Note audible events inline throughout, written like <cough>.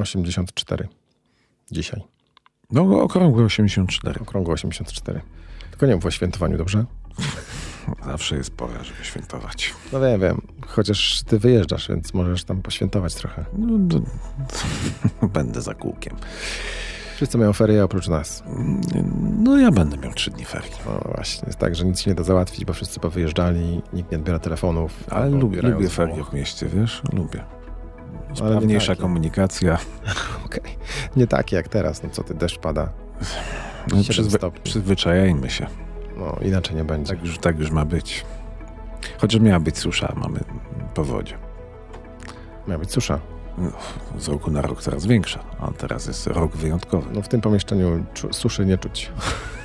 84 dzisiaj. No, okrągłe 84. Okrągło 84. Tylko nie mów o świętowaniu, dobrze? <laughs> Zawsze jest pora, żeby świętować. No wiem, wiem. Chociaż ty wyjeżdżasz, więc możesz tam poświętować trochę. No, <laughs> będę za kółkiem. Wszyscy mają ferie oprócz nas. No ja będę miał trzy dni ferii. No właśnie, jest tak, że nic się nie da załatwić, bo wszyscy powyjeżdżali, nikt nie odbiera telefonów. Ale lubię, lubię ferie w mieście, wiesz? Lubię. Ale nie Sprawniejsza takie. komunikacja. <laughs> Okej. Nie takie jak teraz, no co ty, deszcz pada. No, 7 przyzwy, stopni. przyzwyczajajmy się. No inaczej nie będzie. Tak już, tak już ma być. Chociaż miała być susza, mamy powodzie. Miała być susza. No, z roku na rok coraz większa, a teraz jest rok wyjątkowy. No w tym pomieszczeniu suszy nie czuć. <laughs>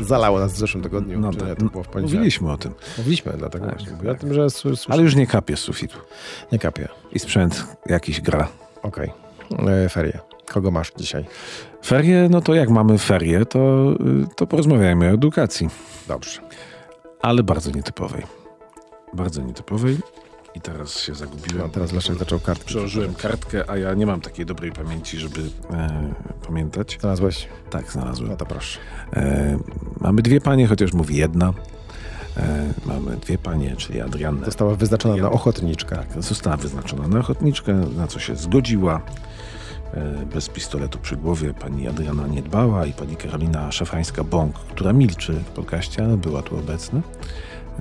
Zalało nas w zeszłym tygodniu. No tak, to było w poniedziałek. Mówiliśmy o tym, Mówiliśmy, dlatego Tak, właśnie. tak. Tym, że suszy ale już nie kapie z sufitu. nie kapie. I sprzęt jakiś gra. Okej. E, Ferie. Kogo masz dzisiaj? Ferie, no to jak mamy ferie, to, y, to porozmawiajmy o edukacji. Dobrze. Ale bardzo nietypowej. Bardzo nietypowej. I teraz się zagubiłem. No, teraz Leszek zaczął kartkę. Przełożyłem kartkę, a ja nie mam takiej dobrej pamięci, żeby e, pamiętać. Znalazłeś? Tak, znalazłem. No to proszę. E, mamy dwie panie, chociaż mówi jedna. E, mamy dwie panie, czyli Adriannę. Została wyznaczona na ochotniczkę. Tak, została wyznaczona na ochotniczkę, na co się zgodziła. E, Bez pistoletu przy głowie pani Adriana nie dbała i pani Karolina Szafrańska-Bąk, która milczy w podcaście, ale była tu obecna,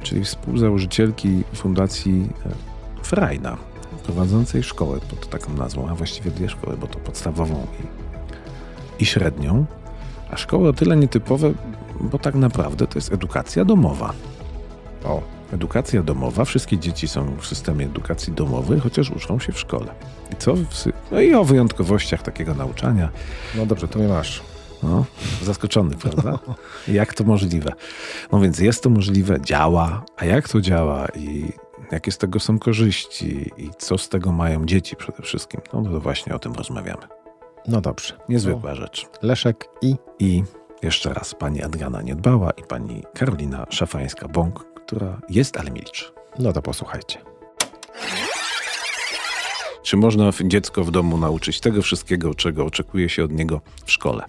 czyli współzałożycielki Fundacji e, Frajna, prowadzącej szkołę pod taką nazwą, a właściwie dwie szkoły, bo to podstawową i, i średnią. A szkoły o tyle nietypowe, bo tak naprawdę to jest edukacja domowa. O, Edukacja domowa, wszystkie dzieci są w systemie edukacji domowej, chociaż uczą się w szkole. I co? No i o wyjątkowościach takiego nauczania. no dobrze, to mnie masz. No, zaskoczony, prawda? Jak to możliwe? No więc jest to możliwe, działa, a jak to działa i jakie z tego są korzyści i co z tego mają dzieci przede wszystkim? No to właśnie o tym rozmawiamy. No dobrze. Niezwykła rzecz. No, Leszek i I jeszcze raz pani Adriana Niedbała i pani Karolina Szafańska-Bąk, która jest, ale milczy. no to posłuchajcie. Czy można dziecko w domu nauczyć tego wszystkiego, czego oczekuje się od niego w szkole?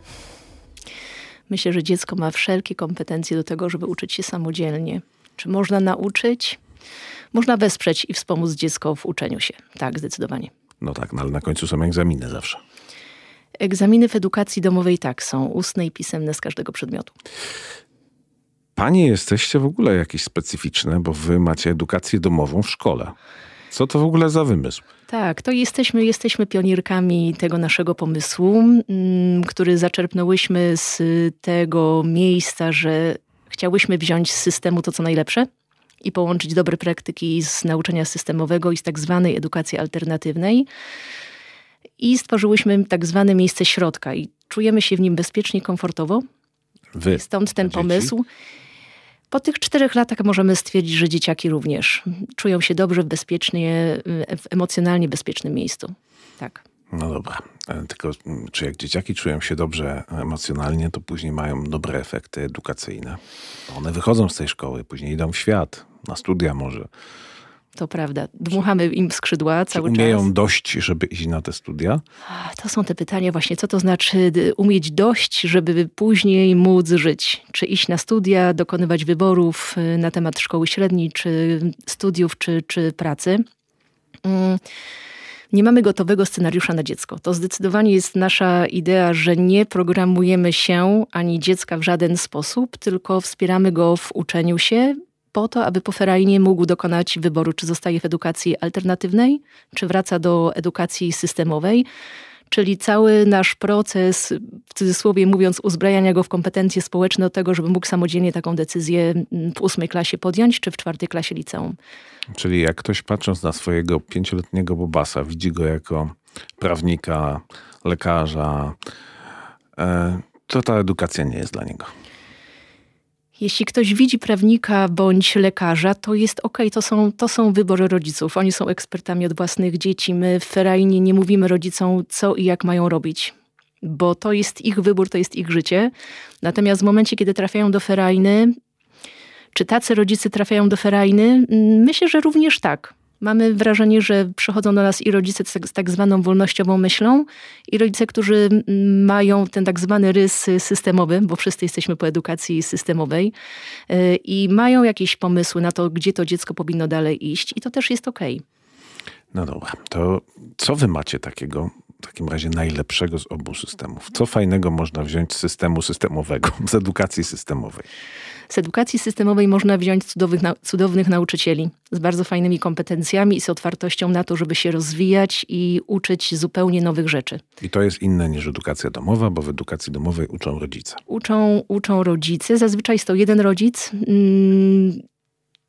Myślę, że dziecko ma wszelkie kompetencje do tego, żeby uczyć się samodzielnie. Czy można nauczyć? Można wesprzeć i wspomóc dziecko w uczeniu się. Tak, zdecydowanie. No tak, no ale na końcu są egzaminy zawsze. Egzaminy w edukacji domowej tak są, ustne i pisemne z każdego przedmiotu. Panie jesteście w ogóle jakieś specyficzne, bo wy macie edukację domową w szkole. Co to w ogóle za wymysł? Tak, to jesteśmy, jesteśmy pionierkami tego naszego pomysłu, mm, który zaczerpnęłyśmy z tego miejsca, że chciałyśmy wziąć z systemu to, co najlepsze i połączyć dobre praktyki z nauczania systemowego i z tak zwanej edukacji alternatywnej. I stworzyłyśmy tak zwane miejsce środka i czujemy się w nim bezpiecznie i komfortowo. Wy. Stąd ten dzieci? Po tych czterech latach możemy stwierdzić, że dzieciaki również czują się dobrze, bezpiecznie, w emocjonalnie bezpiecznym miejscu. Tak. No dobra, E, tylko mm, czy jak dzieciaki czują się dobrze emocjonalnie, to później mają dobre efekty edukacyjne. One wychodzą z tej szkoły, później idą w świat, na studia może. To prawda. Dmuchamy im w skrzydła cały umieją czas. dość, żeby iść na te studia? To są te pytania właśnie, co to znaczy d- umieć dość, żeby później móc żyć. Czy iść na studia, dokonywać wyborów y, na temat szkoły średniej, czy studiów, czy, czy pracy. Mm, Nie mamy gotowego scenariusza na dziecko. To zdecydowanie jest nasza idea, że nie programujemy się ani dziecka w żaden sposób, tylko wspieramy go w uczeniu się po to, aby po ferajnie mógł dokonać wyboru, czy zostaje w edukacji alternatywnej, czy wraca do edukacji systemowej. Czyli cały nasz proces, w cudzysłowie mówiąc, uzbrajania go w kompetencje społeczne do tego, żeby mógł samodzielnie taką decyzję mm, w ósmej klasie podjąć, czy w czwartej klasie liceum. Czyli jak ktoś patrząc na swojego pięcioletniego Bobasa, widzi go jako prawnika, lekarza, e, to ta edukacja nie jest dla niego. Jeśli ktoś widzi prawnika bądź lekarza, to jest okej, to, są, to są wybory rodziców. Oni są ekspertami od własnych dzieci. My w ferajnie nie mówimy rodzicom, co i jak mają robić, bo to jest ich wybór, to jest ich życie. Natomiast w momencie, kiedy trafiają do ferajny, czy tacy rodzice trafiają do ferajny? Myślę, że również tak. Mamy wrażenie, że przychodzą do nas i rodzice z tak zwaną wolnościową myślą, i rodzice, którzy mają ten tak zwany rys systemowy, bo wszyscy jesteśmy po edukacji systemowej, y, i mają jakieś pomysły na to, gdzie to dziecko powinno dalej iść, i to też jest. Okay. No dobra, to co wy macie takiego w takim razie najlepszego z obu systemów? Co fajnego można wziąć z systemu systemowego, z edukacji systemowej? Z edukacji systemowej można wziąć cudownych, cudownych nauczycieli z bardzo fajnymi kompetencjami i z otwartością na to, żeby się rozwijać i uczyć zupełnie nowych rzeczy. I to jest inne niż edukacja domowa, bo w edukacji domowej uczą rodzice. Uczą, uczą rodzice. Zazwyczaj jest to jeden rodzic. Mm,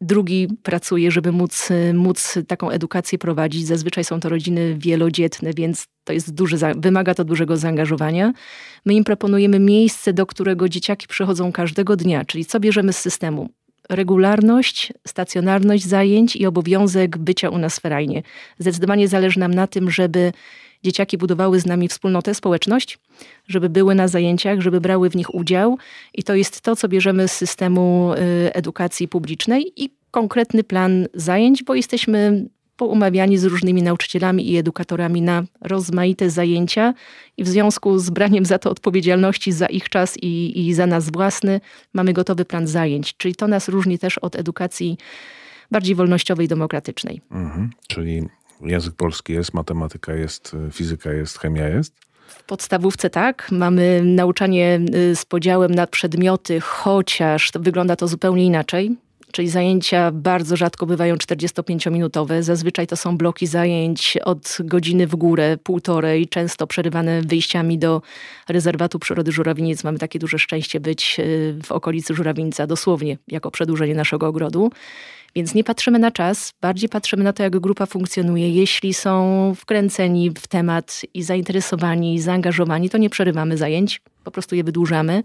drugi pracuje, żeby móc, móc taką edukację prowadzić. Zazwyczaj są to rodziny wielodzietne, więc to jest duży, wymaga to dużego zaangażowania. My im proponujemy miejsce, do którego dzieciaki przychodzą każdego dnia, czyli co bierzemy z systemu? Regularność, stacjonarność zajęć i obowiązek bycia u nas w ferajnie. Zdecydowanie zależy nam na tym, żeby dzieciaki budowały z nami wspólnotę, społeczność, żeby były na zajęciach, żeby brały w nich udział. I to jest to, co bierzemy z systemu y, edukacji publicznej i konkretny plan zajęć, bo jesteśmy poumawiani z różnymi nauczycielami i edukatorami na rozmaite zajęcia i w związku z braniem za to odpowiedzialności za ich czas i, i za nas własny mamy gotowy plan zajęć. Czyli to nas różni też od edukacji bardziej wolnościowej, demokratycznej. Mhm. Czyli język polski jest, matematyka jest, fizyka jest, chemia jest? W podstawówce tak, mamy nauczanie y, z podziałem na przedmioty, chociaż wygląda to zupełnie inaczej czyli zajęcia bardzo rzadko bywają 45-minutowe. Zazwyczaj to są bloki zajęć od godziny w górę, półtorej, często przerywane wyjściami do rezerwatu przyrody Żurawiniec. Mamy takie duże szczęście być y, w okolicy Żurawińca, dosłownie jako przedłużenie naszego ogrodu. Więc nie patrzymy na czas, bardziej patrzymy na to, jak grupa funkcjonuje. Jeśli są wkręceni w temat i zainteresowani, i zaangażowani, to nie przerywamy zajęć, po prostu je wydłużamy.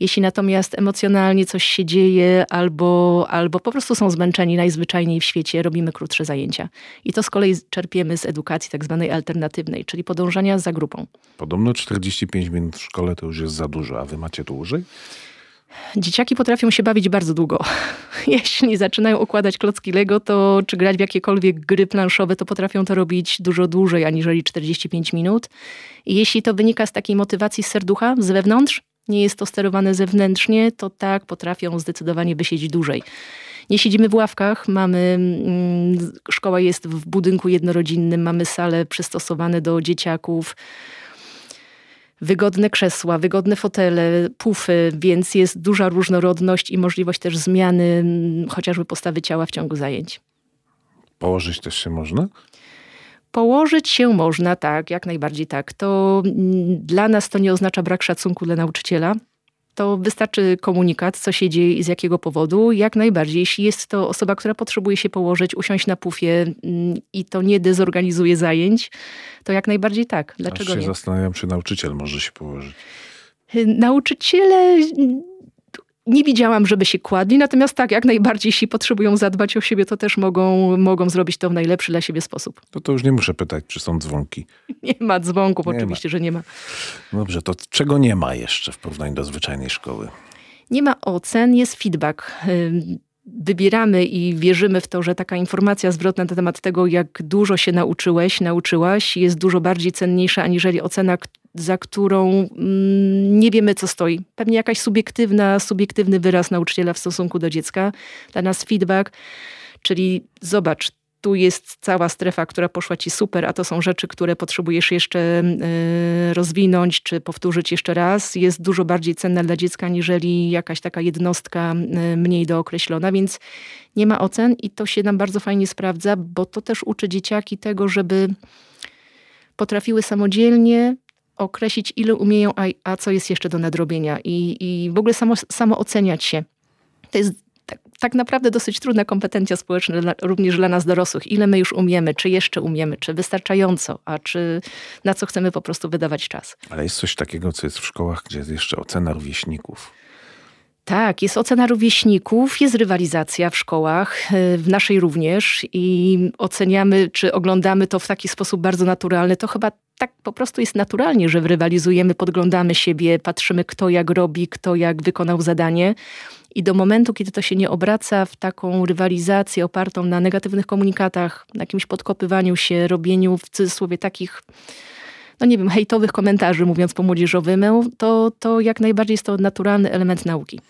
Jeśli natomiast emocjonalnie coś się dzieje albo, albo po prostu są zmęczeni najzwyczajniej w świecie, robimy krótsze zajęcia. I to z kolei czerpiemy z edukacji tak zwanej alternatywnej, czyli podążania za grupą. Podobno 45 minut w szkole to już jest za dużo, a wy macie dłużej? Dzieciaki potrafią się bawić bardzo długo. <laughs> Jeśli zaczynają układać klocki Lego, to czy grać w jakiekolwiek gry planszowe, to potrafią to robić dużo dłużej aniżeli 45 minut. I jeśli to wynika z takiej motywacji z serducha, z wewnątrz, nie jest to sterowane zewnętrznie, to tak potrafią zdecydowanie wysiedzieć dłużej. Nie siedzimy w ławkach, mamy, mm, szkoła jest w budynku jednorodzinnym, mamy sale przystosowane do dzieciaków, wygodne krzesła, wygodne fotele, pufy, więc jest duża różnorodność i możliwość też zmiany mm, chociażby postawy ciała w ciągu zajęć. Położyć też się można? Położyć się można, tak, jak najbardziej tak. To mm, dla nas to nie oznacza brak szacunku dla nauczyciela. To wystarczy komunikat, co się dzieje i z jakiego powodu. Jak najbardziej, jeśli jest to osoba, która potrzebuje się położyć, usiąść na pufie mm, i to nie dezorganizuje zajęć, to jak najbardziej tak. Dlaczego Aż się nie? zastanawiam, czy nauczyciel może się położyć. Nauczyciele nie widziałam, żeby się kładli, natomiast tak, jak najbardziej, jeśli potrzebują zadbać o siebie, to też mogą, mogą zrobić to w najlepszy dla siebie sposób. To to już nie muszę pytać, czy są dzwonki. <laughs> Nie ma dzwonków, nie oczywiście, ma. że nie ma. Dobrze, to czego nie ma jeszcze w porównaniu do zwyczajnej szkoły? Nie ma ocen, jest feedback wybieramy i wierzymy w to, że taka informacja zwrotna na temat tego, jak dużo się nauczyłeś, nauczyłaś, jest dużo bardziej cenniejsza aniżeli ocena, za którą mm, nie wiemy, co stoi. Pewnie jakaś subiektywna, subiektywny wyraz nauczyciela w stosunku do dziecka. Dla nas feedback, czyli zobacz, tu jest cała strefa, która poszła ci super, a to są rzeczy, które potrzebujesz jeszcze e, rozwinąć czy powtórzyć jeszcze raz, jest dużo bardziej cenna dla dziecka, niżeli jakaś taka jednostka e, mniej dookreślona, więc nie ma ocen i to się nam bardzo fajnie sprawdza, bo to też uczy dzieciaki tego, żeby potrafiły samodzielnie określić, ile umieją, a, a co jest jeszcze do nadrobienia i, i w ogóle samo, samo oceniać się. To jest tak, tak naprawdę dosyć trudna kompetencja społeczna dla, również dla nas dorosłych. Ile my już umiemy, czy jeszcze umiemy, czy wystarczająco, a czy na co chcemy po prostu wydawać czas. Ale jest coś takiego, co jest w szkołach, gdzie jest jeszcze ocena rówieśników. Tak, jest ocena rówieśników, jest rywalizacja w szkołach, e, w naszej również i oceniamy, czy oglądamy to w taki sposób bardzo naturalny. To chyba tak po prostu jest naturalnie, że rywalizujemy, podglądamy siebie, patrzymy kto jak robi, kto jak wykonał zadanie I do momentu, kiedy to się nie obraca w taką rywalizację opartą na negatywnych komunikatach, na jakimś podkopywaniu się, robieniu w cudzysłowie takich no nie wiem, hejtowych komentarzy, mówiąc po młodzieżowym, to, to jak najbardziej jest to naturalny element nauki.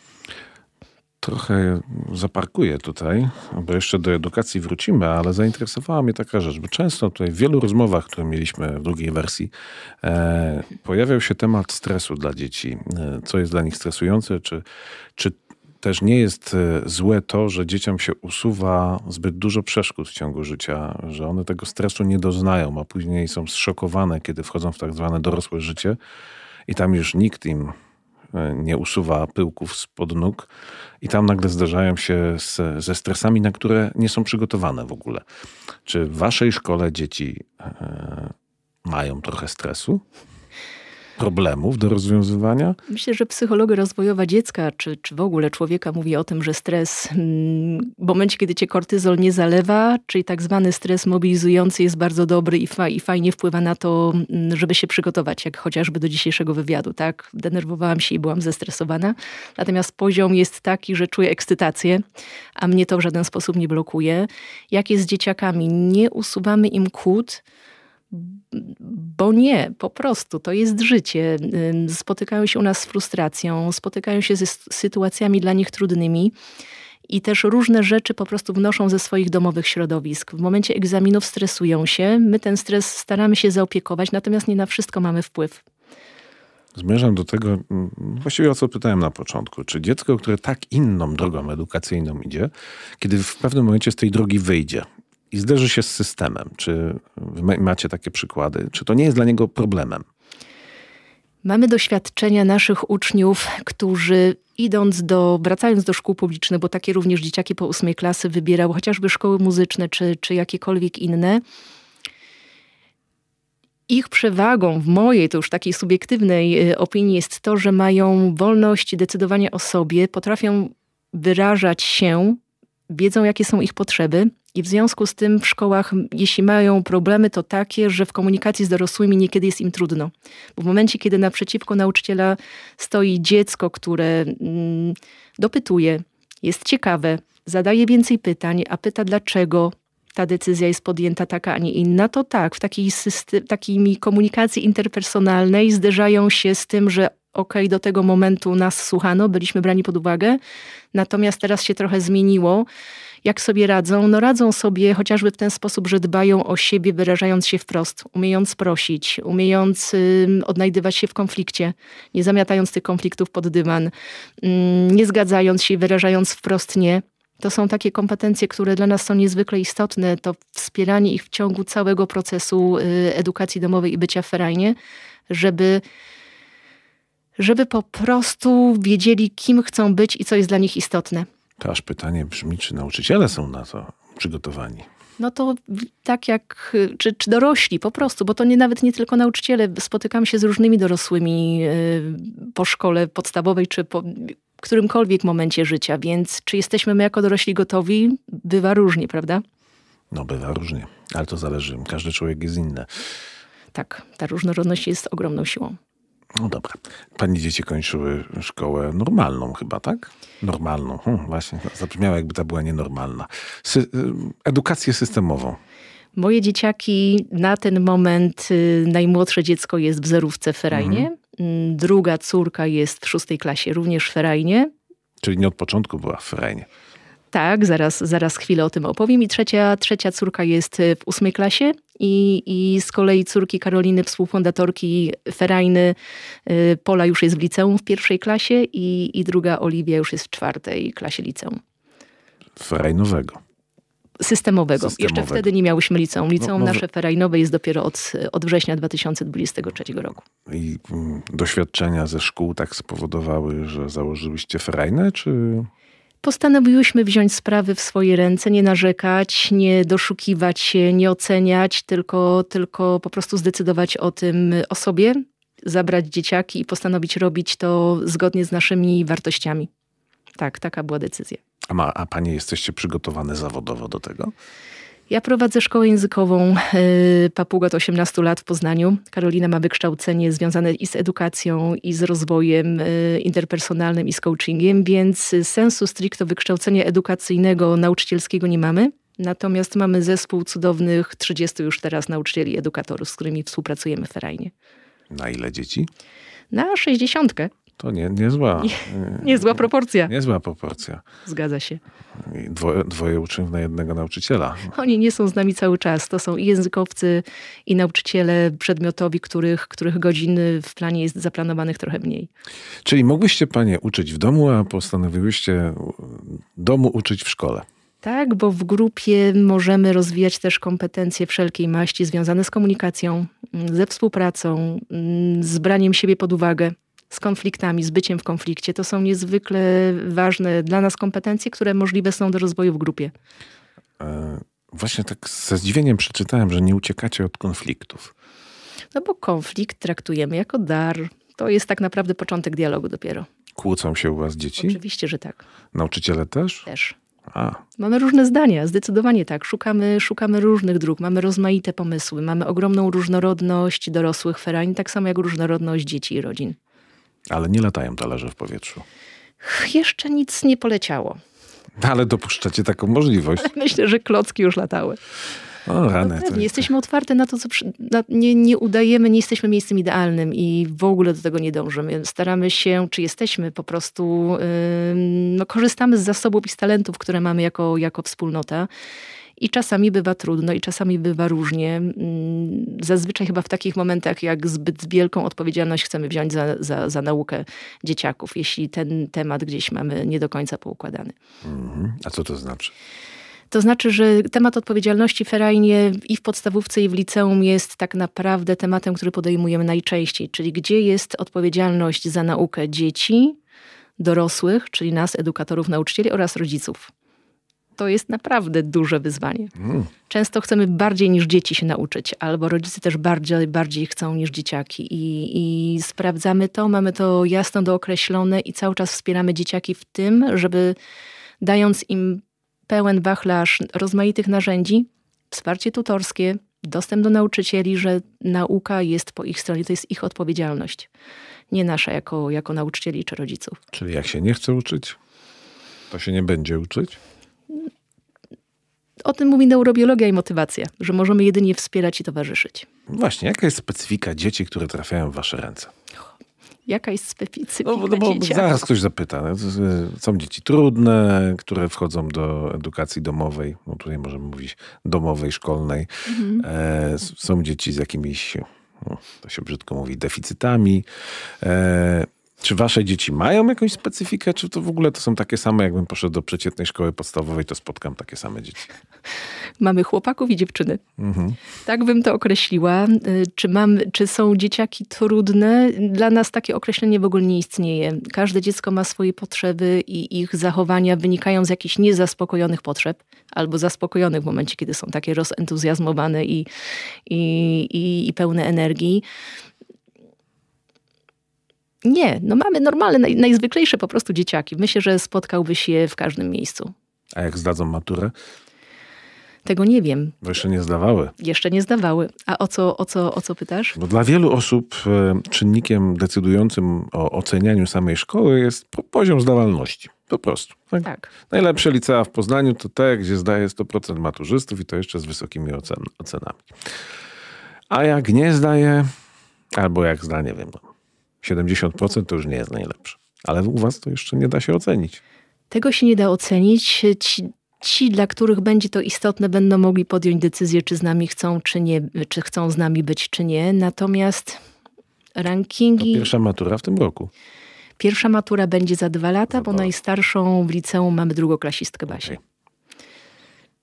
Trochę zaparkuję tutaj, bo jeszcze do edukacji wrócimy, ale zainteresowała mnie taka rzecz, bo często tutaj w wielu rozmowach, które mieliśmy w drugiej wersji, e, pojawiał się temat stresu dla dzieci. E, co jest dla nich stresujące, czy, czy też nie jest e, złe to, że dzieciom się usuwa zbyt dużo przeszkód w ciągu życia, że one tego stresu nie doznają, a później są zszokowane, kiedy wchodzą w tak zwane dorosłe życie i tam już nikt im nie usuwa pyłków spod nóg i tam nagle zdarzają się z, ze stresami, na które nie są przygotowane w ogóle. Czy w waszej szkole dzieci e, mają trochę stresu? Problemów do rozwiązywania? Myślę, że psychologia rozwojowa dziecka, czy, czy w ogóle człowieka mówi o tym, że stres mm, w momencie, kiedy cię kortyzol nie zalewa, czyli tak zwany stres mobilizujący jest bardzo dobry i, fa i fajnie wpływa na to, mm, żeby się przygotować, jak chociażby do dzisiejszego wywiadu, tak? Denerwowałam się i byłam zestresowana. Natomiast poziom jest taki, że czuję ekscytację, a mnie to w żaden sposób nie blokuje. Jak jest z dzieciakami? Nie usuwamy im kłód, bo nie, po prostu to jest życie. Spotykają się u nas z frustracją, spotykają się ze sytuacjami dla nich trudnymi i też różne rzeczy po prostu wnoszą ze swoich domowych środowisk. W momencie egzaminów stresują się, my ten stres staramy się zaopiekować, natomiast nie na wszystko mamy wpływ. Zmierzam do tego, właściwie o co pytałem na początku. Czy dziecko, które tak inną drogą edukacyjną idzie, kiedy w pewnym momencie z tej drogi wyjdzie i zderzy się z systemem. Czy macie takie przykłady? Czy to nie jest dla niego problemem? Mamy doświadczenia naszych uczniów, którzy idąc do, wracając do szkół publicznych, bo takie również dzieciaki po ósmej klasy wybierały chociażby szkoły muzyczne czy, czy jakiekolwiek inne, ich przewagą w mojej, to już takiej subiektywnej y, opinii jest to, że mają wolność decydowania o sobie, potrafią wyrażać się, wiedzą jakie są ich potrzeby, i w związku z tym w szkołach, jeśli mają problemy, to takie, że w komunikacji z dorosłymi niekiedy jest im trudno. Bo w momencie, kiedy naprzeciwko nauczyciela stoi dziecko, które mm, dopytuje, jest ciekawe, zadaje więcej pytań, a pyta dlaczego ta decyzja jest podjęta taka, a nie inna, to tak, w takiej, system, komunikacji interpersonalnej zderzają się z tym, że okej, okay, do tego momentu nas słuchano, byliśmy brani pod uwagę, natomiast teraz się trochę zmieniło jak sobie radzą? No radzą sobie chociażby w ten sposób, że dbają o siebie, wyrażając się wprost, umiejąc prosić, umiejąc y, odnajdywać się w konflikcie, nie zamiatając tych konfliktów pod dywan, y, nie zgadzając się, wyrażając wprost nie. To są takie kompetencje, które dla nas są niezwykle istotne. To wspieranie ich w ciągu całego procesu y, edukacji domowej i bycia w ferajnie, żeby żeby po prostu wiedzieli, kim chcą być i co jest dla nich istotne. Aż pytanie brzmi, czy nauczyciele są na to przygotowani? No to tak jak, czy, czy dorośli po prostu, bo to nie, nawet nie tylko nauczyciele. Spotykam się z różnymi dorosłymi y, po szkole podstawowej, czy po którymkolwiek momencie życia, więc czy jesteśmy my jako dorośli gotowi? Bywa różnie, prawda? No bywa różnie, ale to zależy. Każdy człowiek jest inny. Tak, ta różnorodność jest ogromną siłą. No dobra. Pani dzieci kończyły szkołę normalną chyba, tak? Normalną. Hmm, właśnie, zabrzmiało jakby ta była nienormalna. Sy edukację systemową. Moje dzieciaki na ten moment, y, najmłodsze dziecko jest w zerówce w Ferajnie, mhm. druga córka jest w szóstej klasie również w Ferajnie. Czyli nie od początku była w Ferajnie. Tak, zaraz, zaraz chwilę o tym opowiem. I trzecia, trzecia córka jest w ósmej klasie i, i z kolei córki Karoliny, współfundatorki Ferajny, y, Pola już jest w liceum w pierwszej klasie i, i druga Oliwia już jest w czwartej klasie liceum. Ferajnowego. Systemowego. Systemowego. Jeszcze wtedy nie miałyśmy liceum. Liceum no, nasze ferajnowe jest dopiero od, od września 2023 roku. I mm, doświadczenia ze szkół tak spowodowały, że założyłyście ferajne, czy postanowiłyśmy wziąć sprawy w swoje ręce, nie narzekać, nie doszukiwać się, nie oceniać, tylko, tylko po prostu zdecydować o tym o sobie, zabrać dzieciaki i postanowić robić to zgodnie z naszymi wartościami. Tak, taka była decyzja. A, ma, a panie jesteście przygotowane zawodowo do tego? Ja prowadzę szkołę językową Papuga od 18 lat w Poznaniu. Karolina ma wykształcenie związane i z edukacją, i z rozwojem y, interpersonalnym, i z coachingiem, więc sensu stricto wykształcenia edukacyjnego, nauczycielskiego nie mamy. Natomiast mamy zespół cudownych 30 już teraz nauczycieli edukatorów, z którymi współpracujemy w Ferajnie. Na ile dzieci? Na 60. To nie, niezła. Nie, niezła proporcja. Niezła proporcja. Zgadza się. Dwoje, dwoje uczniów na jednego nauczyciela. Oni nie są z nami cały czas. To są i językowcy, i nauczyciele przedmiotowi, których, których godzin w planie jest zaplanowanych trochę mniej. Czyli mogłyście panie uczyć w domu, a postanowiłyście domu uczyć w szkole. Tak, bo w grupie możemy rozwijać też kompetencje wszelkiej maści związane z komunikacją, ze współpracą, z braniem siebie pod uwagę z konfliktami, z byciem w konflikcie. To są niezwykle ważne dla nas kompetencje, które możliwe są do rozwoju w grupie. E, właśnie tak ze zdziwieniem przeczytałem, że nie uciekacie od konfliktów. No bo konflikt traktujemy jako dar. To jest tak naprawdę początek dialogu dopiero. Kłócą się u was dzieci? Oczywiście, że tak. Nauczyciele też? Też. A. Mamy różne zdania, zdecydowanie tak. Szukamy, szukamy różnych dróg, mamy rozmaite pomysły, mamy ogromną różnorodność dorosłych ferań, tak samo jak różnorodność dzieci i rodzin. Ale nie latają talerze w powietrzu. Jeszcze nic nie poleciało. Ale dopuszczacie taką możliwość. <laughs> Myślę, że klocki już latały. O, rany, no jesteśmy otwarte na to, co na, nie, nie udajemy, nie jesteśmy miejscem idealnym i w ogóle do tego nie dążymy. Staramy się, czy jesteśmy po prostu, yy, no, korzystamy z zasobów i z talentów, które mamy jako, jako wspólnota. I czasami bywa trudno, i czasami bywa różnie. Mm, zazwyczaj chyba w takich momentach, jak zbyt wielką odpowiedzialność chcemy wziąć za, za, za naukę dzieciaków, jeśli ten temat gdzieś mamy nie do końca poukładany. Mhm. A co to znaczy? To znaczy, że temat odpowiedzialności ferajnie i w podstawówce, i w liceum jest tak naprawdę tematem, który podejmujemy najczęściej, czyli gdzie jest odpowiedzialność za naukę dzieci, dorosłych, czyli nas, edukatorów, nauczycieli oraz rodziców to jest naprawdę duże wyzwanie. Mm. Często chcemy bardziej niż dzieci się nauczyć, albo rodzice też bardziej, bardziej chcą niż dzieciaki. I, I sprawdzamy to, mamy to jasno dookreślone i cały czas wspieramy dzieciaki w tym, żeby dając im pełen wachlarz rozmaitych narzędzi, wsparcie tutorskie, dostęp do nauczycieli, że nauka jest po ich stronie, to jest ich odpowiedzialność, nie nasza jako, jako nauczycieli czy rodziców. Czyli jak się nie chce uczyć, to się nie będzie uczyć? O tym mówi neurobiologia i motywacja, że możemy jedynie wspierać i towarzyszyć. Właśnie, jaka jest specyfika dzieci, które trafiają w wasze ręce? Jaka jest specyfika no, no bo zaraz ktoś zapyta. No, są dzieci trudne, które wchodzą do edukacji domowej. No tutaj możemy mówić domowej, szkolnej. Mhm. E, są dzieci z jakimiś, no, to się brzydko mówi, deficytami. E, czy wasze dzieci mają jakąś specyfikę, czy to w ogóle to są takie same, jakbym poszedł do przeciętnej szkoły podstawowej, to spotkam takie same dzieci? <laughs> Mamy chłopaków i dziewczyny. Mhm. Tak bym to określiła. Y, czy, mam, czy są dzieciaki trudne? Dla nas takie określenie w ogóle nie istnieje. Każde dziecko ma swoje potrzeby i ich zachowania wynikają z jakichś niezaspokojonych potrzeb albo zaspokojonych w momencie, kiedy są takie rozentuzjazmowane i, i, i, i pełne energii. Nie, no mamy normalne, naj, najzwyklejsze po prostu dzieciaki. Myślę, że spotkałbyś je w każdym miejscu. A jak zdadzą maturę? Tego nie wiem. Bo jeszcze nie zdawały. Jeszcze nie zdawały. A o co, o co, o co pytasz? Bo dla wielu osób e, czynnikiem decydującym o ocenianiu samej szkoły jest poziom zdawalności. Po prostu. Tak? tak. Najlepsze licea w Poznaniu to te, gdzie zdaje 100% maturzystów i to jeszcze z wysokimi ocen, ocenami. A jak nie zdaje, albo jak zda, nie wiem, 70% to już nie jest najlepsze. Ale u was to jeszcze nie da się ocenić. Tego się nie da ocenić. Ci, ci, dla których będzie to istotne, będą mogli podjąć decyzję, czy z nami chcą, czy nie, czy chcą z nami być, czy nie. Natomiast rankingi. To pierwsza matura w tym roku. Pierwsza matura będzie za dwa lata, bo najstarszą w liceum mamy drugoklasistkę Basię. Okay.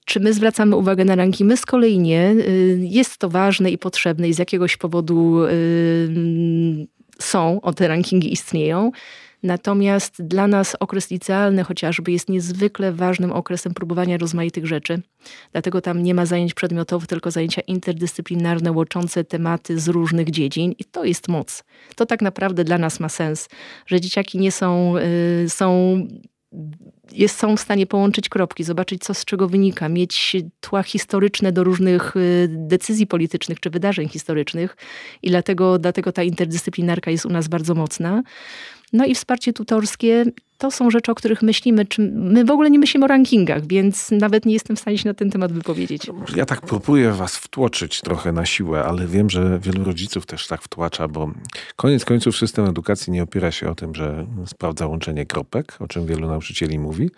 Czy my zwracamy uwagę na ranki? My z kolei nie. Y, jest to ważne i potrzebne i z jakiegoś powodu yy, są, o te rankingi istnieją. Natomiast dla nas okres licealny chociażby jest niezwykle ważnym okresem próbowania rozmaitych rzeczy. Dlatego tam nie ma zajęć przedmiotowych, tylko zajęcia interdyscyplinarne łączące tematy z różnych dziedzin i to jest moc. To tak naprawdę dla nas ma sens, że dzieciaki nie są, y, są jest, są w stanie połączyć kropki, zobaczyć, co z czego wynika, mieć tła historyczne do różnych y, decyzji politycznych czy wydarzeń historycznych. I dlatego, dlatego ta interdyscyplinarka jest u nas bardzo mocna. No i wsparcie tutorskie to są rzeczy, o których myślimy. Czy my w ogóle nie myślimy o rankingach, więc nawet nie jestem w stanie się na ten temat wypowiedzieć. Ja tak próbuję was wtłoczyć trochę na siłę, ale wiem, że wielu rodziców też tak wtłacza, bo koniec końców system edukacji nie opiera się o tym, że sprawdza łączenie kropek, o czym wielu nauczycieli mówi,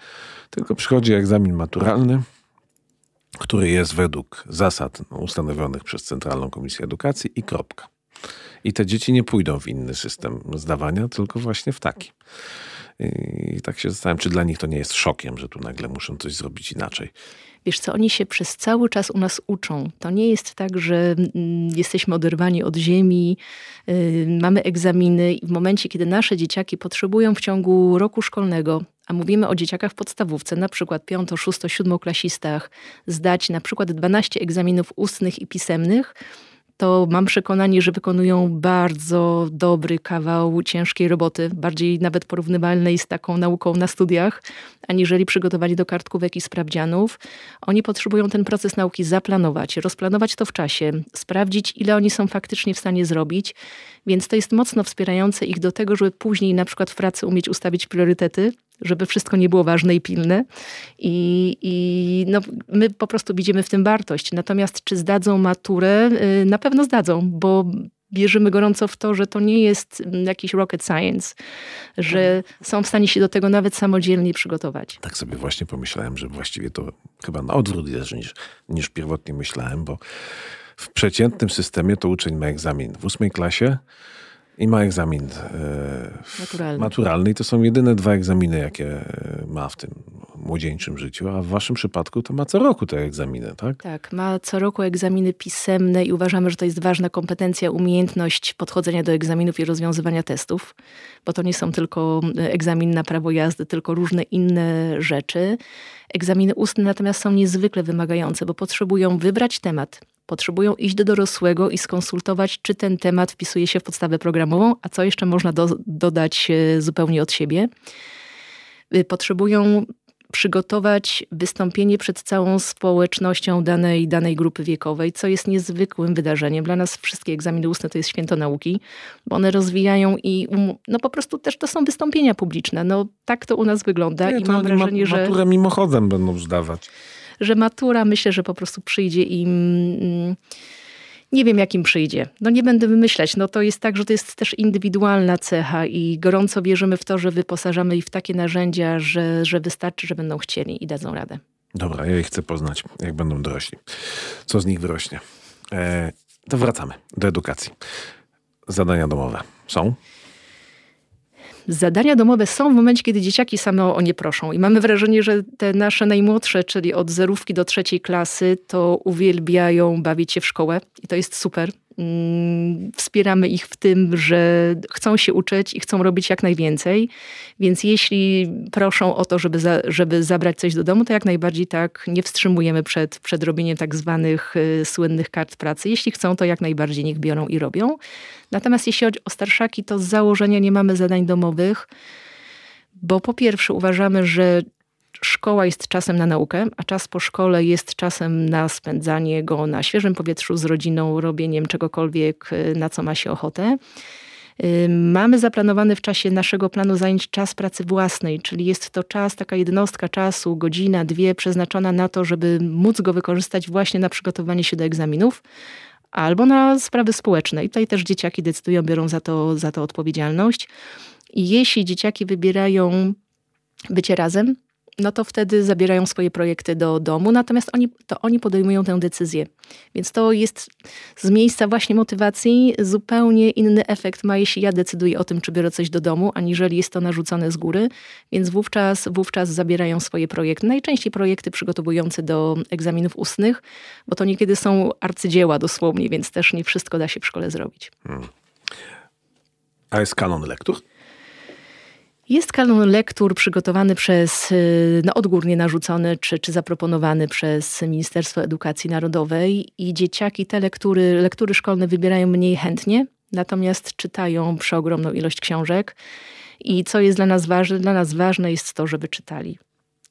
tylko przychodzi egzamin maturalny, który jest według zasad ustanowionych przez Centralną Komisję Edukacji i kropka. I te dzieci nie pójdą w inny system zdawania, tylko właśnie w taki. I tak się zastanawiam, czy dla nich to nie jest szokiem, że tu nagle muszą coś zrobić inaczej. Wiesz co, oni się przez cały czas u nas uczą. To nie jest tak, że mm, jesteśmy oderwani od ziemi, yy, mamy egzaminy i w momencie, kiedy nasze dzieciaki potrzebują w ciągu roku szkolnego a mówimy o dzieciakach w podstawówce, na przykład piąto, szósto, siódmoklasistach, zdać na przykład 12 egzaminów ustnych i pisemnych, to mam przekonanie, że wykonują bardzo dobry kawał ciężkiej roboty, bardziej nawet porównywalnej z taką nauką na studiach, aniżeli przygotowani do kartkówek i sprawdzianów. Oni potrzebują ten proces nauki zaplanować, rozplanować to w czasie, sprawdzić, ile oni są faktycznie w stanie zrobić, więc to jest mocno wspierające ich do tego, żeby później na przykład w pracy umieć ustawić priorytety, żeby wszystko nie było ważne i pilne. I, i no, my po prostu widzimy w tym wartość. Natomiast czy zdadzą maturę? Y, na pewno zdadzą, bo wierzymy gorąco w to, że to nie jest mm, jakiś rocket science, że są w stanie się do tego nawet samodzielnie przygotować. Tak sobie właśnie pomyślałem, że właściwie to chyba na odwrót jest niż, niż pierwotnie myślałem, bo w przeciętnym systemie to uczeń ma egzamin w ósmej klasie, i ma egzamin e, maturalny. maturalny. I to są jedyne dwa egzaminy, jakie ma w tym młodzieńczym życiu, a w waszym przypadku to ma co roku te egzaminy, tak? Tak, ma co roku egzaminy pisemne i uważamy, że to jest ważna kompetencja, umiejętność podchodzenia do egzaminów i rozwiązywania testów, bo to nie są tylko egzamin na prawo jazdy, tylko różne inne rzeczy. Egzaminy ustne natomiast są niezwykle wymagające, bo potrzebują wybrać temat, potrzebują iść do dorosłego i skonsultować, czy ten temat wpisuje się w podstawę programową, a co jeszcze można do, dodać e, zupełnie od siebie. Y, potrzebują przygotować wystąpienie przed całą społecznością danej, danej grupy wiekowej, co jest niezwykłym wydarzeniem. Dla nas wszystkie egzaminy ustne to jest święto nauki, bo one rozwijają i um, no po prostu też to są wystąpienia publiczne. No tak to u nas wygląda Nie, i mam wrażenie, ma, że... Maturę mimochodem będą zdawać że matura myślę, że po prostu przyjdzie im. Mm, nie wiem, jakim przyjdzie. No nie będę wymyślać. No to jest tak, że to jest też indywidualna cecha i gorąco wierzymy w to, że wyposażamy ich w takie narzędzia, że, że wystarczy, że będą chcieli i dadzą radę. Dobra, ja ich chcę poznać, jak będą dorośli. Co z nich wyrośnie? E, to wracamy do edukacji. Zadania domowe są? Zadania domowe są w momencie, kiedy dzieciaki same o nie proszą. I mamy wrażenie, że te nasze najmłodsze, czyli od zerówki do trzeciej klasy, to uwielbiają bawić się w szkołę. I to jest super. Mm, wspieramy ich w tym, że chcą się uczyć i chcą robić jak najwięcej. Więc jeśli proszą o to, żeby, za, żeby zabrać coś do domu, to jak najbardziej tak nie wstrzymujemy przed, przed robieniem tak zwanych y, słynnych kart pracy. Jeśli chcą, to jak najbardziej niech biorą i robią. Natomiast jeśli chodzi o starszaki, to z założenia nie mamy zadań domowych, bo po pierwsze uważamy, że szkoła jest czasem na naukę, a czas po szkole jest czasem na spędzanie go na świeżym powietrzu z rodziną, robieniem czegokolwiek, y, na co ma się ochotę. Mamy zaplanowany w czasie naszego planu zajęć czas pracy własnej, czyli jest to czas, taka jednostka czasu, godzina, dwie, przeznaczona na to, żeby móc go wykorzystać właśnie na przygotowanie się do egzaminów albo na sprawy społeczne. I tutaj też dzieciaki decydują, biorą za to, za to odpowiedzialność. I jeśli dzieciaki wybierają bycie razem, no to wtedy zabierają swoje projekty do domu, natomiast oni, to oni podejmują tę decyzję. Więc to jest z miejsca właśnie motywacji zupełnie inny efekt ma, jeśli ja decyduję o tym, czy biorę coś do domu, aniżeli jest to narzucone z góry, więc wówczas, wówczas zabierają swoje projekty. Najczęściej projekty przygotowujące do egzaminów ustnych, bo to niekiedy są arcydzieła dosłownie, więc też nie wszystko da się w szkole zrobić. Hmm. A jest kanon lektur? Jest kanon lektur przygotowany przez, no odgórnie narzucony czy, czy zaproponowany przez Ministerstwo Edukacji Narodowej i dzieciaki te lektury, lektury szkolne wybierają mniej chętnie, natomiast czytają przeogromną ilość książek. I co jest dla nas ważne? Dla nas ważne jest to, żeby czytali.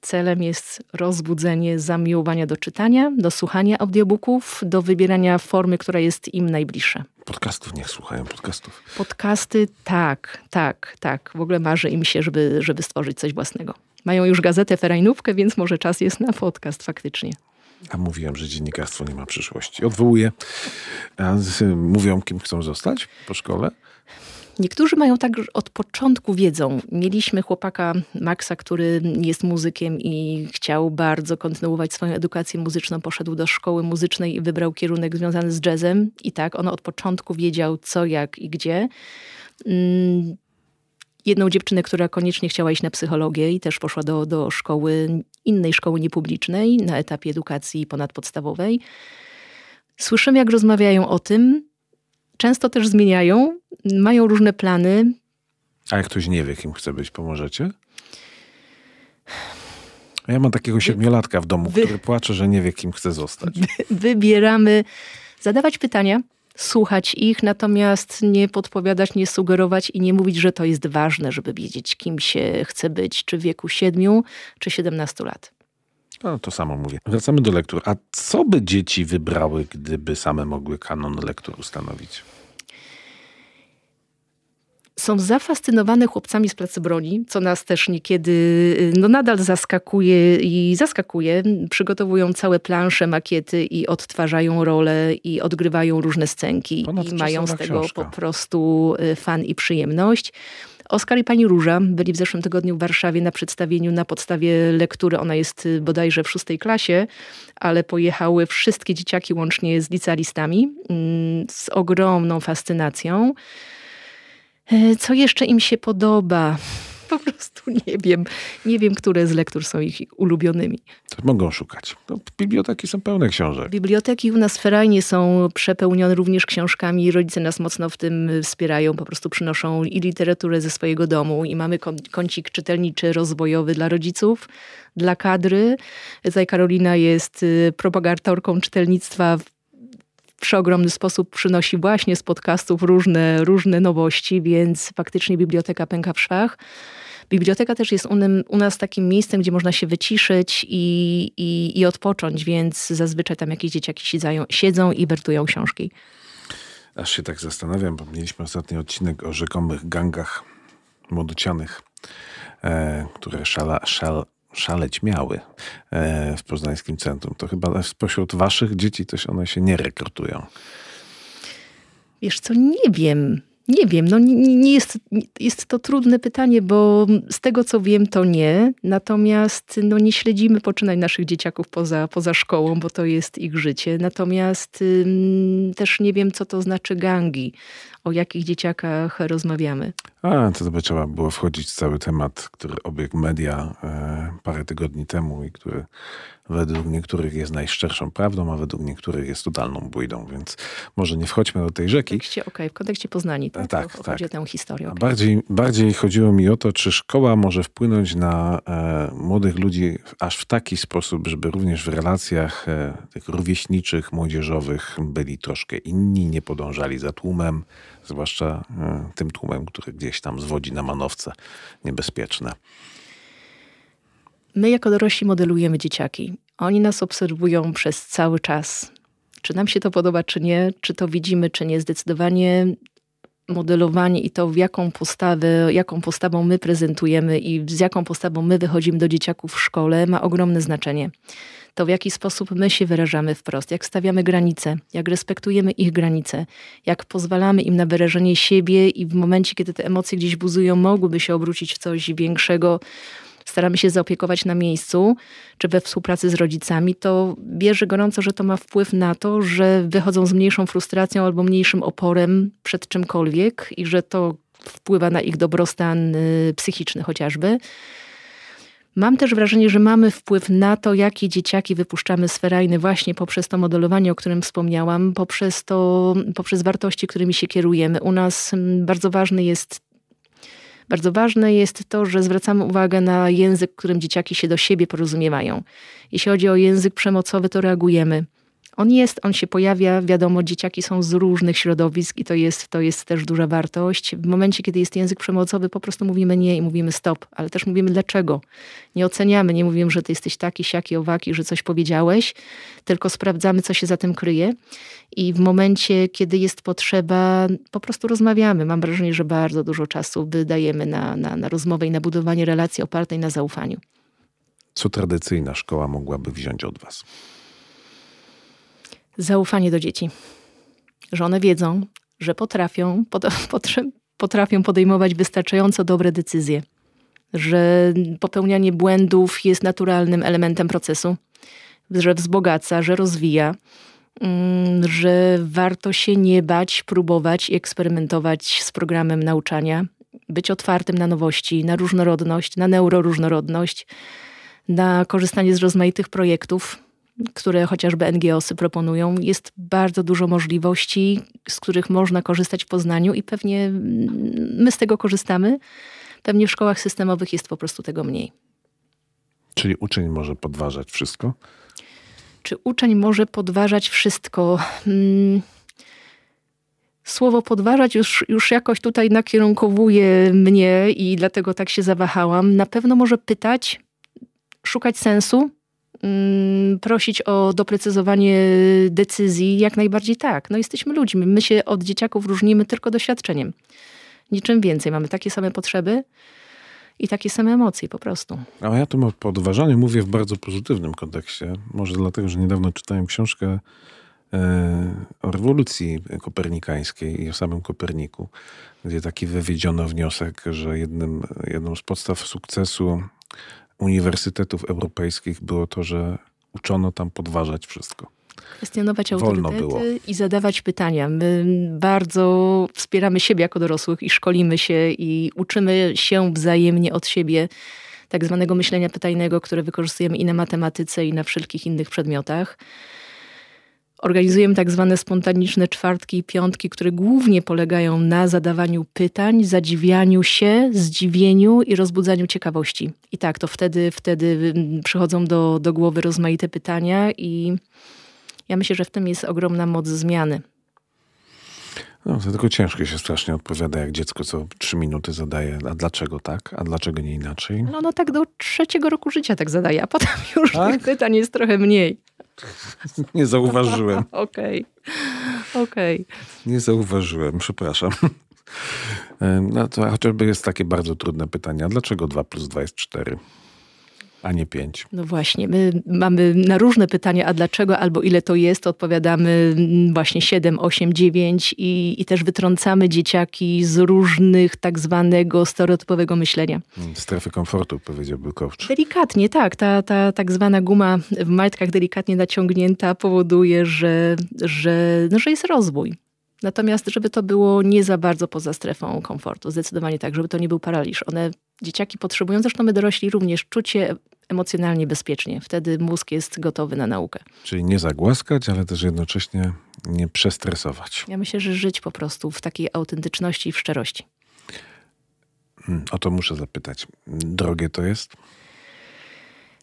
Celem jest rozbudzenie zamiłowania do czytania, do słuchania audiobooków, do wybierania formy, która jest im najbliższa. Podcastów niech słuchają, podcastów. Podcasty, tak, tak, tak. W ogóle marzy im się, żeby, żeby stworzyć coś własnego. Mają już gazetę ferajnówkę, więc może czas jest na podcast faktycznie. A mówiłem, że dziennikarstwo nie ma przyszłości. Odwołuję. A mówią, kim chcą zostać po szkole? Niektórzy mają tak, od początku wiedzą. Mieliśmy chłopaka Maxa, który jest muzykiem i chciał bardzo kontynuować swoją edukację muzyczną. Poszedł do szkoły muzycznej i wybrał kierunek związany z jazzem. I tak, on od początku wiedział co, jak i gdzie. Mm, jedną dziewczynę, która koniecznie chciała iść na psychologię i też poszła do, do szkoły, innej szkoły niepublicznej na etapie edukacji ponadpodstawowej. Słyszymy, jak rozmawiają o tym. Często też zmieniają, mają różne plany. A jak ktoś nie wie, kim chce być, pomożecie? Ja mam takiego siedmiolatka w domu, Wy... który płacze, że nie wie, kim chce zostać. Wybieramy zadawać pytania, słuchać ich, natomiast nie podpowiadać, nie sugerować i nie mówić, że to jest ważne, żeby wiedzieć, kim się chce być, czy w wieku 7 czy 17 lat. No, to samo mówię. Wracamy do lektur. A co by dzieci wybrały, gdyby same mogły kanon lektur ustanowić? są zafascynowane chłopcami z pracy broni, co nas też niekiedy no nadal zaskakuje i zaskakuje. Przygotowują całe plansze, makiety i odtwarzają role i odgrywają różne scenki i mają z tego książka. po prostu y, fan i przyjemność. Oskar i pani Róża byli w zeszłym tygodniu w Warszawie na przedstawieniu na podstawie lektury. Ona jest y, bodajże w szóstej klasie, ale pojechały wszystkie dzieciaki łącznie z licealistami mm, z ogromną fascynacją. E, co jeszcze im się podoba? Po prostu nie wiem. Nie wiem, które z lektur są ich ulubionymi. To mogą szukać. No, biblioteki są pełne książek. Biblioteki u nas ferajnie są przepełnione również książkami. Rodzice nas mocno w tym wspierają. Po prostu przynoszą i literaturę ze swojego domu i mamy kącik czytelniczy, rozwojowy dla rodziców, dla kadry. Tutaj Karolina jest y, propagatorką czytelnictwa w przeogromny sposób przynosi właśnie z podcastów różne, różne nowości, więc faktycznie biblioteka pęka w szwach. Biblioteka też jest u, nas takim miejscem, gdzie można się wyciszyć i, i, i odpocząć, więc zazwyczaj tam jakieś dzieciaki siedzają, siedzą i wertują książki. Aż się tak zastanawiam, bo mieliśmy ostatni odcinek o rzekomych gangach młodocianych, e, które szala, szal, szaleć miały e, w poznańskim centrum. To chyba spośród waszych dzieci też one się nie rekrutują. Wiesz co, nie wiem. Nie wiem, no nie, nie jest, jest to trudne pytanie, bo z tego co wiem, to nie. Natomiast no, nie śledzimy poczynań naszych dzieciaków poza, poza szkołą, bo to jest ich życie. Natomiast ym, też nie wiem, co to znaczy gangi o jakich dzieciakach rozmawiamy. A, to by trzeba było wchodzić w cały temat, który obiegł media e, parę tygodni temu i który według niektórych jest najszczerszą prawdą, a według niektórych jest totalną bójdą, więc może nie wchodźmy do tej rzeki. W kontekście, okay, w kontekście Poznani, tak? tak, tak. Chodzi o tę historię. Okay. Bardziej, bardziej chodziło mi o to, czy szkoła może wpłynąć na e, młodych ludzi aż w taki sposób, żeby również w relacjach e, tych rówieśniczych, młodzieżowych byli troszkę inni, nie podążali za tłumem, zwłaszcza e, tym tłumem, który gdzieś tam zwodzi na manowce niebezpieczne. My jako dorośli modelujemy dzieciaki. Oni nas obserwują przez cały czas. Czy nam się to podoba, czy nie, czy to widzimy, czy nie. Zdecydowanie modelowanie i to, w jaką postawę, jaką postawą my prezentujemy i z jaką postawą my wychodzimy do dzieciaków w szkole, ma ogromne znaczenie. To, w jaki sposób my się wyrażamy wprost, jak stawiamy granice, jak respektujemy ich granice, jak pozwalamy im na wyrażenie siebie i w momencie, kiedy te emocje gdzieś buzują, mogłyby się obrócić w coś większego, staramy się zaopiekować na miejscu, czy we współpracy z rodzicami, to wierzę gorąco, że to ma wpływ na to, że wychodzą z mniejszą frustracją albo mniejszym oporem przed czymkolwiek i że to wpływa na ich dobrostan y, psychiczny chociażby. Mam też wrażenie, że mamy wpływ na to, jakie dzieciaki wypuszczamy z ferajny właśnie poprzez to modelowanie, o którym wspomniałam, poprzez, to, poprzez wartości, którymi się kierujemy. U nas mm, bardzo ważny jest bardzo ważne jest to, że zwracamy uwagę na język, którym dzieciaki się do siebie porozumiewają. Jeśli chodzi o język przemocowy, to reagujemy. On jest, on się pojawia, wiadomo, dzieciaki są z różnych środowisk i to jest, to jest też duża wartość. W momencie, kiedy jest język przemocowy, po prostu mówimy nie i mówimy stop, ale też mówimy dlaczego. Nie oceniamy, nie mówimy, że ty jesteś taki, siaki, owaki, że coś powiedziałeś, tylko sprawdzamy, co się za tym kryje. I w momencie, kiedy jest potrzeba, po prostu rozmawiamy. Mam wrażenie, że bardzo dużo czasu wydajemy na, na, na rozmowę i na budowanie relacji opartej na zaufaniu. Co tradycyjna szkoła mogłaby wziąć od was? Zaufanie do dzieci. Że one wiedzą, że potrafią, <laughs> potrafią podejmować wystarczająco dobre decyzje. Że popełnianie błędów jest naturalnym elementem procesu, że wzbogaca, że rozwija, mm, że warto się nie bać, próbować i eksperymentować z programem nauczania, być otwartym na nowości, na różnorodność, na neuroróżnorodność, na korzystanie z rozmaitych projektów, które chociażby NGOsy proponują. Jest bardzo dużo możliwości, z których można korzystać w Poznaniu i pewnie my z tego korzystamy. Pewnie w szkołach systemowych jest po prostu tego mniej. Czyli uczeń może podważać wszystko? Czy uczeń może podważać wszystko? Hmm. Słowo podważać już, już jakoś tutaj nakierunkowuje mnie i dlatego tak się zawahałam. Na pewno może pytać, szukać sensu, mm, prosić o doprecyzowanie decyzji, jak najbardziej tak. No jesteśmy ludźmi, my się od dzieciaków różnimy tylko doświadczeniem. Niczym więcej. Mamy takie same potrzeby i takie same emocje po prostu. A ja tu o podważaniu mówię w bardzo pozytywnym kontekście. Może dlatego, że niedawno czytałem książkę e, o rewolucji kopernikańskiej i o samym Koperniku, gdzie taki wywiedziono wniosek, że jednym, jedną z podstaw sukcesu uniwersytetów europejskich było to, że uczono tam podważać wszystko. Kwestionować autorytety i zadawać pytania. My bardzo wspieramy siebie jako dorosłych i szkolimy się i uczymy się wzajemnie od siebie tak zwanego myślenia pytajnego, które wykorzystujemy i na matematyce, i na wszelkich innych przedmiotach. Organizujemy tak zwane spontaniczne czwartki i piątki, które głównie polegają na zadawaniu pytań, zadziwianiu się, zdziwieniu i rozbudzaniu ciekawości. I tak, to wtedy, wtedy mm, przychodzą do, do głowy rozmaite pytania i ja myślę, że w tym jest ogromna moc zmiany. No, to tylko ciężko się strasznie odpowiada, jak dziecko co trzy minuty zadaje, a dlaczego tak, a dlaczego nie inaczej? No, no tak do trzeciego roku życia tak zadaje, a potem już tak? tych <laughs> pytań jest trochę mniej. Nie zauważyłem. <laughs> Okej, okej. Okay. Nie zauważyłem, przepraszam. <laughs> No to chociażby jest takie bardzo trudne pytanie. Dlaczego 2 plus 2 jest 4? A nie 5. No właśnie, my mamy na różne pytania, a dlaczego albo ile to jest, odpowiadamy właśnie 7, 8, 9 i, też wytrącamy dzieciaki z różnych tak zwanego stereotypowego myślenia. Strefy komfortu, powiedziałby coach. Delikatnie, tak. Ta, ta tak zwana guma w majtkach delikatnie naciągnięta powoduje, że, że, no, że jest rozwój. Natomiast, żeby to było nie za bardzo poza strefą komfortu, zdecydowanie tak, żeby to nie był paraliż. One, dzieciaki potrzebują, zresztą my dorośli również, czucie emocjonalnie bezpiecznie. Wtedy mózg jest gotowy na naukę. Czyli nie zagłaskać, ale też jednocześnie nie przestresować. Ja myślę, że żyć po prostu w takiej autentyczności i w szczerości. Hmm, o to muszę zapytać. Drogie to jest?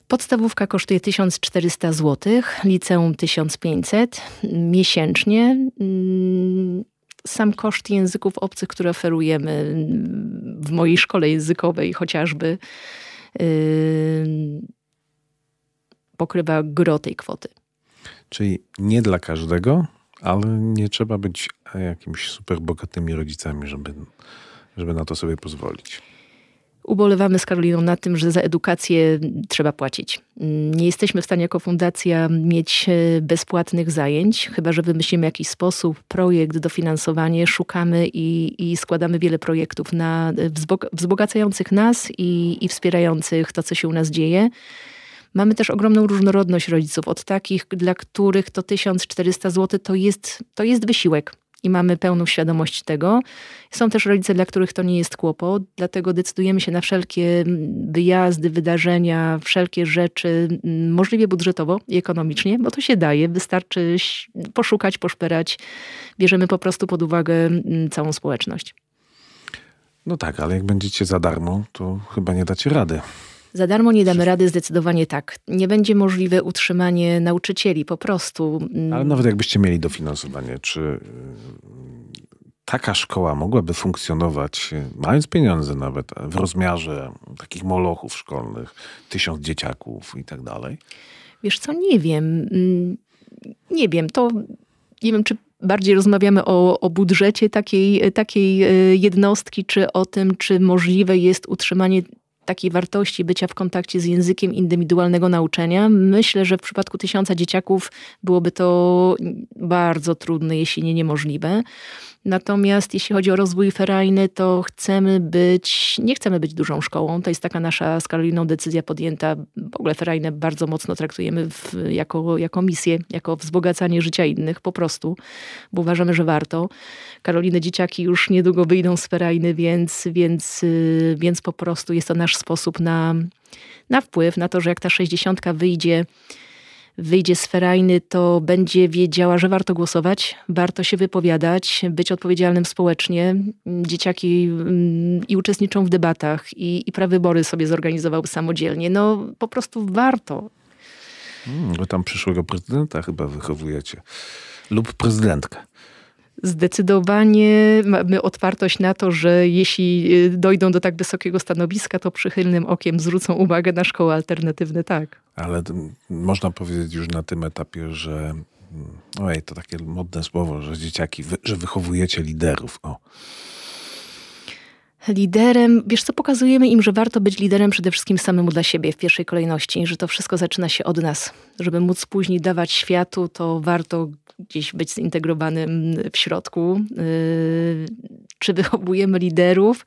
Podstawówka kosztuje 1400 zł, liceum 1500 miesięcznie. Mm, sam koszt języków obcych, które oferujemy w mojej szkole językowej chociażby, pokrywa gro tej kwoty. Czyli nie dla każdego, ale nie trzeba być jakimiś super bogatymi rodzicami, żeby, żeby na to sobie pozwolić. Ubolewamy z Karoliną na tym, że za edukację trzeba płacić. Nie jesteśmy w stanie jako fundacja mieć e, bezpłatnych zajęć, chyba że wymyślimy jakiś sposób, projekt, dofinansowanie, szukamy i, i składamy wiele projektów na, wzbogacających nas i, i wspierających to, co się u nas dzieje. Mamy też ogromną różnorodność rodziców, od takich, dla których to 1400 zł to jest, to jest wysiłek i mamy pełną świadomość tego. Są też rodzice, dla których to nie jest kłopot, dlatego decydujemy się na wszelkie wyjazdy, wydarzenia, wszelkie rzeczy, możliwie budżetowo i ekonomicznie, bo to się daje. Wystarczy poszukać, poszperać. Bierzemy po prostu pod uwagę całą społeczność. No tak, ale jak będziecie za darmo, to chyba nie dacie rady. Za darmo nie damy rady, zdecydowanie tak. Nie będzie możliwe utrzymanie nauczycieli, po prostu. Mm. Ale nawet jakbyście mieli dofinansowanie, czy y, taka szkoła mogłaby funkcjonować, y, mając pieniądze nawet, w rozmiarze takich molochów szkolnych, tysiąc dzieciaków i tak dalej? Wiesz co, nie wiem. Mm, nie wiem, to nie wiem, czy bardziej rozmawiamy o, o budżecie takiej, takiej y, jednostki, czy o tym, czy możliwe jest utrzymanie takiej wartości bycia w kontakcie z językiem indywidualnego nauczania. Myślę, że w przypadku tysiąca dzieciaków byłoby to bardzo trudne, jeśli nie niemożliwe. Natomiast jeśli chodzi o rozwój ferajny, to chcemy być, nie chcemy być dużą szkołą. To jest taka nasza z Karoliną decyzja podjęta. W ogóle ferajne bardzo mocno traktujemy w, jako, jako misję, jako wzbogacanie życia innych po prostu, bo uważamy, że warto. Karoliny dzieciaki już niedługo wyjdą z ferajny, więc, więc, y, więc po prostu jest to nasz sposób na, na wpływ, na to, że jak ta sześćdziesiątka wyjdzie wyjdzie z ferajny, to będzie wiedziała, że warto głosować, warto się wypowiadać, być odpowiedzialnym społecznie. Dzieciaki mm, i uczestniczą w debatach i, i prawybory sobie zorganizowały samodzielnie. No po prostu warto. Hmm, tam przyszłego prezydenta chyba wychowujecie. Lub prezydentkę. Zdecydowanie mamy otwartość na to, że jeśli y, dojdą do tak wysokiego stanowiska, to przychylnym okiem zwrócą uwagę na szkoły alternatywne, tak. Ale można powiedzieć już na tym etapie, że mm, ojej, to takie modne słowo, że dzieciaki, że wychowujecie liderów. O liderem, wiesz co, pokazujemy im, że warto być liderem przede wszystkim samemu dla siebie w pierwszej kolejności, że to wszystko zaczyna się od nas. Żeby móc później dawać światu, to warto gdzieś być zintegrowanym w środku. Yy, czy wychowujemy liderów?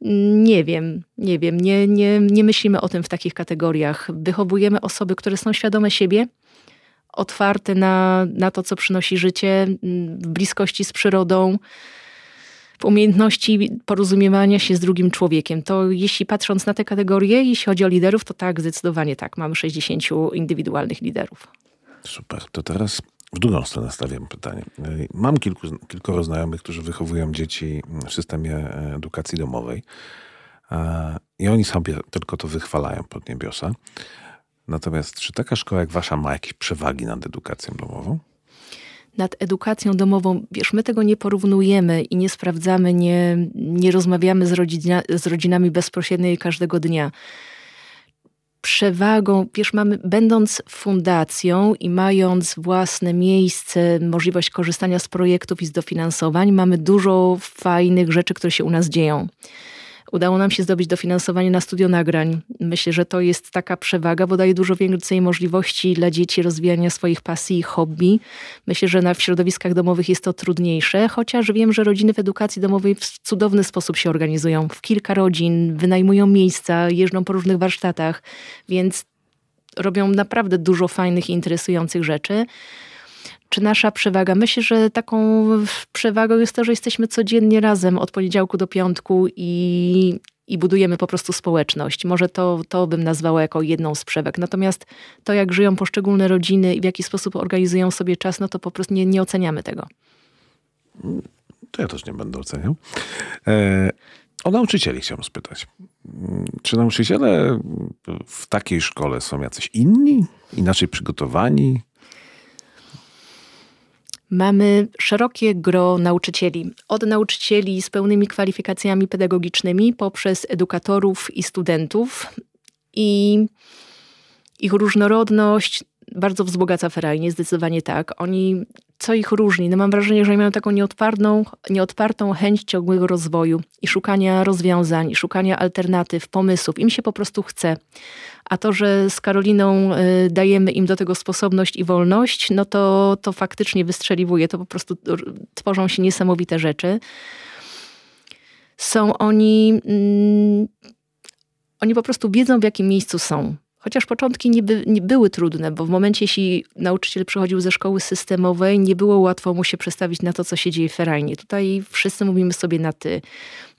Nie wiem, nie wiem, nie, nie, nie myślimy o tym w takich kategoriach. Wychowujemy osoby, które są świadome siebie, otwarte na, na to, co przynosi życie, w bliskości z przyrodą, w umiejętności porozumiewania się z drugim człowiekiem. To jeśli patrząc na te kategorie, jeśli chodzi o liderów, to tak, zdecydowanie tak. Mamy 60 indywidualnych liderów. Super. To teraz w drugą stronę stawiam pytanie. Mam kilku, kilkoro znajomych, którzy wychowują dzieci w systemie edukacji domowej i oni sobie tylko to wychwalają pod niebiosa. Natomiast czy taka szkoła jak wasza ma jakieś przewagi nad edukacją domową? Nad edukacją domową, wiesz, my tego nie porównujemy i nie sprawdzamy, nie, nie rozmawiamy z, rodzina, z rodzinami bezpośrednio każdego dnia. Przewagą, wiesz, mamy, będąc fundacją i mając własne miejsce, możliwość korzystania z projektów i z dofinansowań, mamy dużo fajnych rzeczy, które się u nas dzieją. Udało nam się zdobyć dofinansowanie na studio nagrań. Myślę, że to jest taka przewaga, bo daje dużo więcej możliwości dla dzieci rozwijania swoich pasji i hobby. Myślę, że na, w środowiskach domowych jest to trudniejsze, chociaż wiem, że rodziny w edukacji domowej w cudowny sposób się organizują. W kilka rodzin wynajmują miejsca, jeżdżą po różnych warsztatach, więc robią naprawdę dużo fajnych i interesujących rzeczy czy nasza przewaga? Myślę, że taką przewagą jest to, że jesteśmy codziennie razem od poniedziałku do piątku i, i budujemy po prostu społeczność. Może to, to bym nazwała jako jedną z przewag. Natomiast to, jak żyją poszczególne rodziny i w jaki sposób organizują sobie czas, no to po prostu nie, nie oceniamy tego. To ja też nie będę oceniał. E, o nauczycieli chciałem spytać. Czy nauczyciele w takiej szkole są jacyś inni, inaczej przygotowani? Mamy szerokie gro nauczycieli. Od nauczycieli z pełnymi kwalifikacjami pedagogicznymi, poprzez edukatorów i studentów. I ich różnorodność bardzo wzbogaca ferajnie, zdecydowanie tak. Oni, co ich różni? No mam wrażenie, że mają taką nieodpartą, nieodpartą chęć ciągłego rozwoju i szukania rozwiązań, i szukania alternatyw, pomysłów. Im się po prostu chce. A to, że z Karoliną y, dajemy im do tego sposobność i wolność, no to, to faktycznie wystrzeliwuje. To po prostu tworzą się niesamowite rzeczy. Są oni... Mm, oni po prostu wiedzą, w jakim miejscu są. Chociaż początki nie, by, nie, były trudne, bo w momencie, jeśli nauczyciel przychodził ze szkoły systemowej, nie było łatwo mu się przestawić na to, co się dzieje w ferajnie. Tutaj wszyscy mówimy sobie na ty.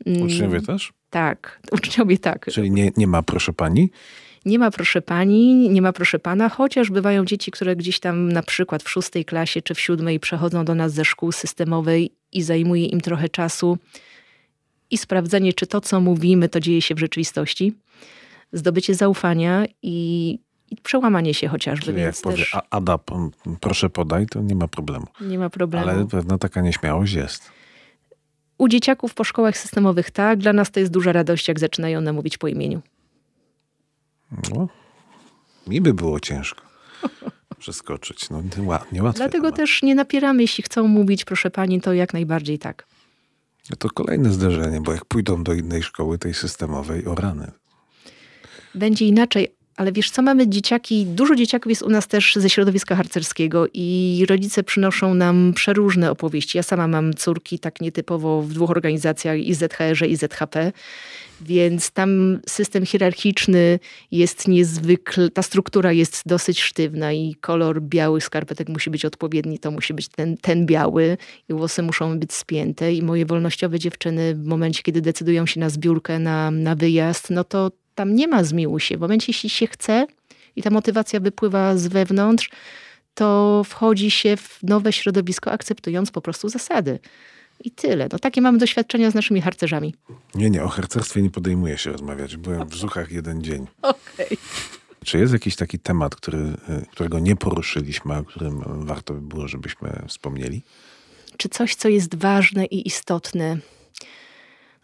Mm, uczniowie też? Tak, <laughs> uczniowie tak. Czyli nie, nie ma proszę pani? Nie ma proszę pani, nie ma proszę pana, chociaż bywają dzieci, które gdzieś tam na przykład w szóstej klasie czy w siódmej przechodzą do nas ze szkół systemowej i zajmuje im trochę czasu i sprawdzenie, czy to, co mówimy, to dzieje się w rzeczywistości zdobycie zaufania i, i przełamanie się chociażby. Czyli jak powie, też... Ada, proszę podaj, to nie ma problemu. Nie ma problemu. Ale pewna taka nieśmiałość jest. U dzieciaków po szkołach systemowych tak, dla nas to jest duża radość, jak zaczynają one mówić po imieniu. No, mi by było ciężko <laughs> przeskoczyć. No, niełatwo. Dlatego też nie napieramy, jeśli chcą mówić, proszę pani, to jak najbardziej tak. To kolejne zderzenie, bo jak pójdą do innej szkoły, tej systemowej, o rany. Będzie inaczej, ale wiesz co, mamy dzieciaki, dużo dzieciaków jest u nas też ze środowiska harcerskiego i rodzice przynoszą nam przeróżne opowieści. Ja sama mam córki tak nietypowo w dwóch organizacjach, i ZHR i ZHP, więc tam system hierarchiczny jest niezwykle, ta struktura jest dosyć sztywna i kolor białych skarpetek musi być odpowiedni, to musi być ten, ten biały i włosy muszą być spięte i moje wolnościowe dziewczyny w momencie, kiedy decydują się na zbiórkę, na, na wyjazd, no to tam nie ma zmiłu się. W momencie, jeśli się chce i ta motywacja wypływa z wewnątrz, to wchodzi się w nowe środowisko, akceptując po prostu zasady. I tyle. No, takie mamy doświadczenia z naszymi harcerzami. Nie, nie, o harcerstwie nie podejmuję się rozmawiać. Byłem w Zuchach jeden dzień. <laughs> Okej. Okay. Czy jest jakiś taki temat, który, y, którego nie poruszyliśmy, o którym warto by było, żebyśmy wspomnieli? Czy coś, co jest ważne i istotne,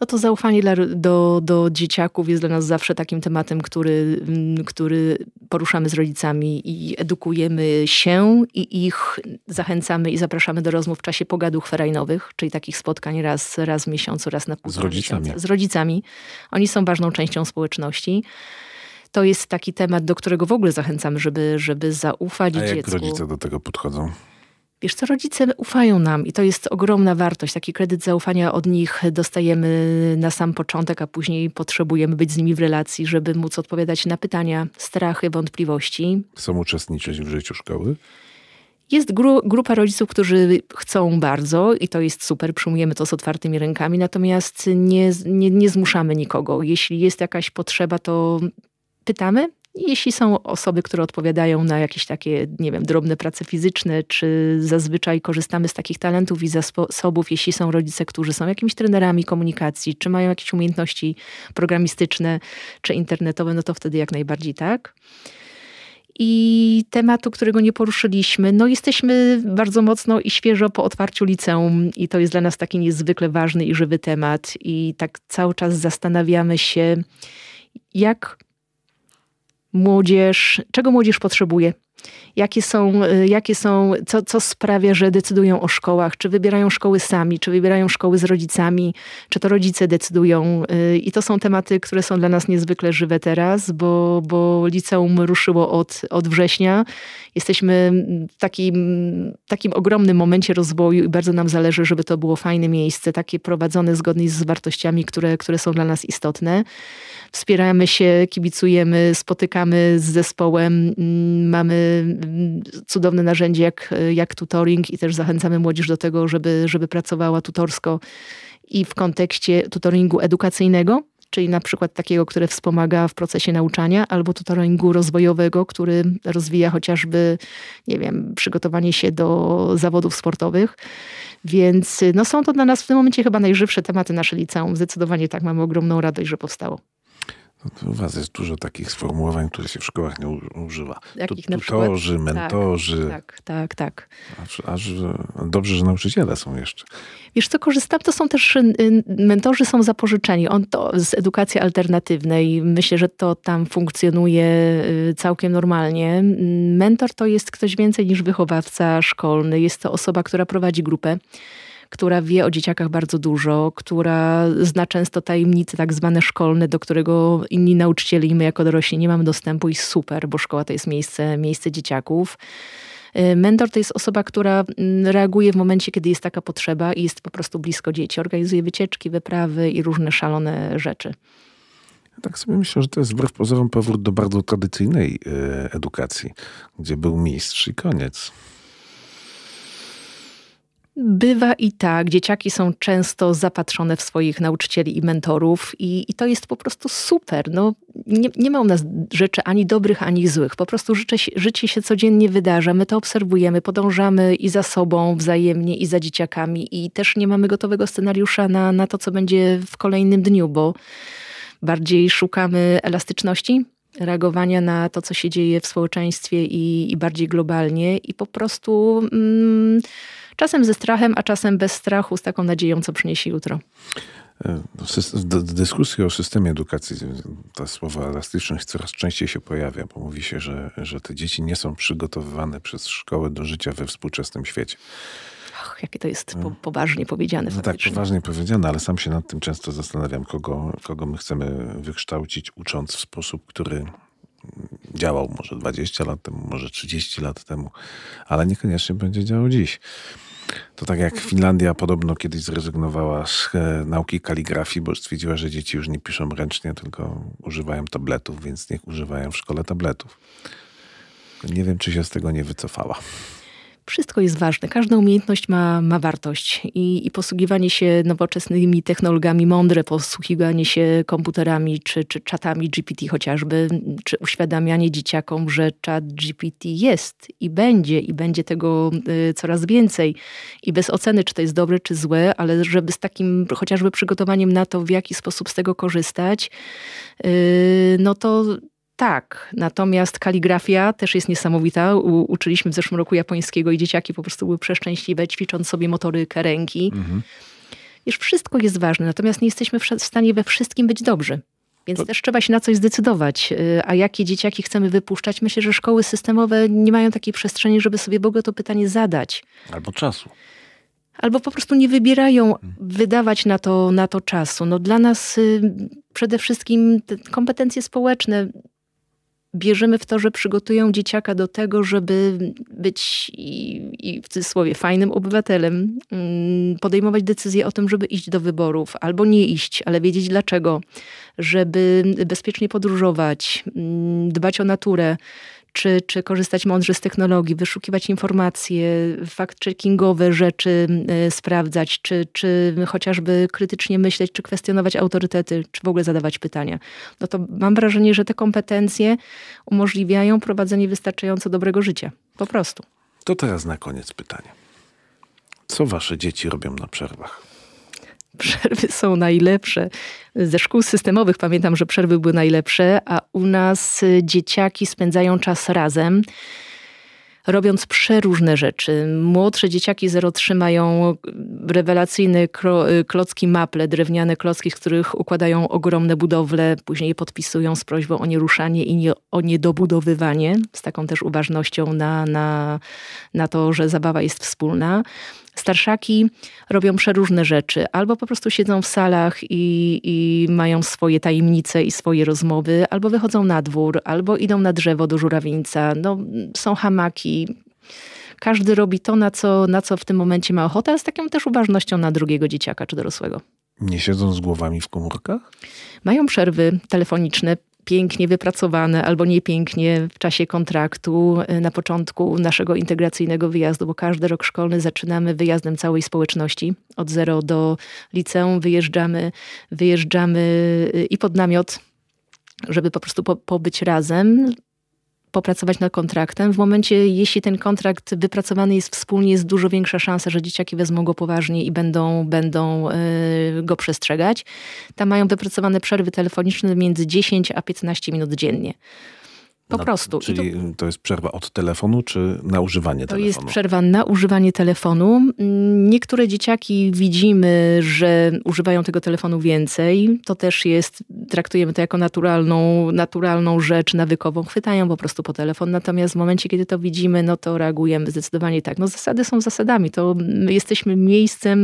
no to zaufanie dla, do, do dzieciaków jest dla nas zawsze takim tematem, który, mm, który poruszamy z rodzicami i edukujemy się i ich zachęcamy i zapraszamy do rozmów w czasie pogaduch ferajnowych, czyli takich spotkań raz, raz w miesiącu, raz na pół Z rodzicami. Miesiąca. Z rodzicami. Oni są ważną częścią społeczności to jest taki temat, do którego w ogóle zachęcamy, żeby, żeby zaufać A jak dziecku. rodzice do tego podchodzą? Wiesz co, rodzice ufają nam i to jest ogromna wartość. Taki kredyt zaufania od nich dostajemy na sam początek, a później potrzebujemy być z nimi w relacji, żeby móc odpowiadać na pytania, strachy, wątpliwości. Chcą uczestniczyć w życiu szkoły? Jest gru, grupa rodziców, którzy chcą bardzo i to jest super, przyjmujemy to z otwartymi rękami, natomiast nie, nie, nie zmuszamy nikogo. Jeśli jest jakaś potrzeba, to pytamy, jeśli są osoby, które odpowiadają na jakieś takie, nie wiem, drobne prace fizyczne, czy zazwyczaj korzystamy z takich talentów i zasobów, jeśli są rodzice, którzy są jakimiś trenerami komunikacji, czy mają jakieś umiejętności programistyczne, czy internetowe, no to wtedy jak najbardziej tak. I tematu, którego nie poruszyliśmy, no jesteśmy bardzo mocno i świeżo po otwarciu liceum i to jest dla nas taki niezwykle ważny i żywy temat i tak cały czas zastanawiamy się, jak młodzież, czego młodzież potrzebuje. Jakie są, y, jakie są co, co sprawia, że decydują o szkołach? Czy wybierają szkoły sami, czy wybierają szkoły z rodzicami, czy to rodzice decydują? Y, I to są tematy, które są dla nas niezwykle żywe teraz, bo, bo liceum ruszyło od, od września. Jesteśmy w takim, takim ogromnym momencie rozwoju i bardzo nam zależy, żeby to było fajne miejsce, takie prowadzone zgodnie z wartościami, które, które są dla nas istotne wspieramy się, kibicujemy, spotykamy z zespołem, mm, mamy mm, cudowne narzędzie jak, jak tutoring i też zachęcamy młodzież do tego, żeby, żeby pracowała tutorsko i w kontekście tutoringu edukacyjnego, czyli na przykład takiego, które wspomaga w procesie nauczania, albo tutoringu rozwojowego, który rozwija chociażby, nie wiem, przygotowanie się do zawodów sportowych. Więc no, są to dla nas w tym momencie chyba najżywsze tematy nasze liceum. Zdecydowanie tak, mamy ogromną radość, że powstało. No u was jest dużo takich sformułowań, które się w szkołach nie używa. Jakich Tutorzy, tak, mentorzy. Tak, tak, tak. Aż, aż dobrze, że nauczyciele są jeszcze. Wiesz co, korzystam, to są też, y, mentorzy są zapożyczeni. On to z edukacji alternatywnej. Myślę, że to tam funkcjonuje y, całkiem normalnie. Mentor to jest ktoś więcej niż wychowawca szkolny. Jest to osoba, która prowadzi grupę która wie o dzieciakach bardzo dużo, która zna często tajemnice tak zwane szkolne, do którego inni nauczyciele i my jako dorośli nie mamy dostępu i super, bo szkoła to jest miejsce, miejsce dzieciaków. Y, mentor to jest osoba, która mm, reaguje w momencie, kiedy jest taka potrzeba i jest po prostu blisko dzieci. Organizuje wycieczki, wyprawy i różne szalone rzeczy. tak sobie myślę, że to jest wbrew pozorom powrót do bardzo tradycyjnej y, edukacji, gdzie był mistrz i koniec. Bywa i tak. Dzieciaki są często zapatrzone w swoich nauczycieli i mentorów, i, i to jest po prostu super. No, nie, nie, ma u nas rzeczy ani dobrych, ani złych. Po prostu życie, życie się codziennie wydarza. My to obserwujemy, podążamy i za sobą wzajemnie, i za dzieciakami, i też nie mamy gotowego scenariusza na, na to, co będzie w kolejnym dniu, bo bardziej szukamy elastyczności, reagowania na to, co się dzieje w społeczeństwie i, i bardziej globalnie i po prostu mm, czasem ze strachem, a czasem bez strachu, z taką nadzieją, co przyniesie jutro. W dyskusji o systemie edukacji ta słowa elastyczność coraz częściej się pojawia, bo mówi się, że, że te dzieci nie są przygotowywane przez szkołę do życia we współczesnym świecie. Och, jakie to jest po, poważnie powiedziane. No tak, poważnie powiedziane, ale sam się nad tym często zastanawiam, kogo, kogo my chcemy wykształcić, ucząc w sposób, który działał może 20 lat temu, może 30 lat temu, ale niekoniecznie będzie działał dziś. To tak jak Finlandia podobno kiedyś zrezygnowała z e, nauki kaligrafii, bo stwierdziła, że dzieci już nie piszą ręcznie, tylko używają tabletów, więc niech używają w szkole tabletów. Nie wiem, czy się z tego nie wycofała wszystko jest ważne. Każda umiejętność ma, ma wartość I, i posługiwanie się nowoczesnymi technologiami, mądre posługiwanie się komputerami czy, czy czatami GPT chociażby, czy uświadamianie dzieciakom, że czat GPT jest i będzie i będzie tego y, coraz więcej i bez oceny, czy to jest dobre, czy złe, ale żeby z takim chociażby przygotowaniem na to, w jaki sposób z tego korzystać, y, no to tak, natomiast kaligrafia też jest niesamowita. U, uczyliśmy w zeszłym roku japońskiego i dzieciaki po prostu były przeszczęśliwe, ćwicząc sobie motorykę ręki. Mhm. Wiesz, wszystko jest ważne, natomiast nie jesteśmy w stanie we wszystkim być dobrzy. Więc to... też trzeba się na coś zdecydować. Y, a jakie dzieciaki chcemy wypuszczać? Myślę, że szkoły systemowe nie mają takiej przestrzeni, żeby sobie w ogóle to pytanie zadać. Albo czasu. Albo po prostu nie wybierają wydawać na to, na to czasu. No dla nas y, przede wszystkim kompetencje społeczne, bierzemy w to, że przygotują dzieciaka do tego, żeby być i, i w cudzysłowie fajnym obywatelem, mm, podejmować decyzję o tym, żeby iść do wyborów albo nie iść, ale wiedzieć dlaczego, żeby bezpiecznie podróżować, mm, dbać o naturę czy, czy korzystać mądrze z technologii, wyszukiwać informacje, fact-checkingowe rzeczy y, sprawdzać, czy, czy chociażby krytycznie myśleć, czy kwestionować autorytety, czy w ogóle zadawać pytania. No to mam wrażenie, że te kompetencje umożliwiają prowadzenie wystarczająco dobrego życia. Po prostu. To teraz na koniec pytanie. Co wasze dzieci robią na przerwach? Przerwy są najlepsze. Ze szkół systemowych pamiętam, że przerwy były najlepsze, a u nas dzieciaki spędzają czas razem robiąc przeróżne rzeczy. Młodsze dzieciaki 03 mają rewelacyjne klocki maple, drewniane klocki, z których układają ogromne budowle, później podpisują z prośbą o nieruszanie i nie, o niedobudowywanie, z taką też uważnością na, na, na to, że zabawa jest wspólna. Starszaki robią przeróżne rzeczy, albo po prostu siedzą w salach i, i mają swoje tajemnice i swoje rozmowy, albo wychodzą na dwór, albo idą na drzewo do żurawieńca. No, są hamaki. Każdy robi to, na co, na co w tym momencie ma ochotę, z taką też uważnością na drugiego dzieciaka czy dorosłego. Nie siedzą z głowami w komórkach? Mają przerwy telefoniczne, pięknie wypracowane albo niepięknie w czasie kontraktu y, na początku naszego integracyjnego wyjazdu, bo każdy rok szkolny zaczynamy wyjazdem całej społeczności. Od zero do liceum wyjeżdżamy, wyjeżdżamy y, i pod namiot żeby po prostu po, pobyć razem, popracować nad kontraktem. W momencie, jeśli ten kontrakt wypracowany jest wspólnie, jest dużo większa szansa, że dzieciaki wezmą go poważnie i będą, będą yy, go przestrzegać. Tam mają wypracowane przerwy telefoniczne między 10 a 15 minut dziennie. Po na, prostu. Czyli to, to, jest przerwa od telefonu, czy na używanie to telefonu? To jest przerwa na używanie telefonu. Niektóre dzieciaki widzimy, że używają tego telefonu więcej. To też jest, traktujemy to jako naturalną, naturalną rzecz nawykową. Chwytają po prostu po telefon. Natomiast w momencie, kiedy to widzimy, no to reagujemy zdecydowanie tak. No zasady są zasadami. To jesteśmy miejscem,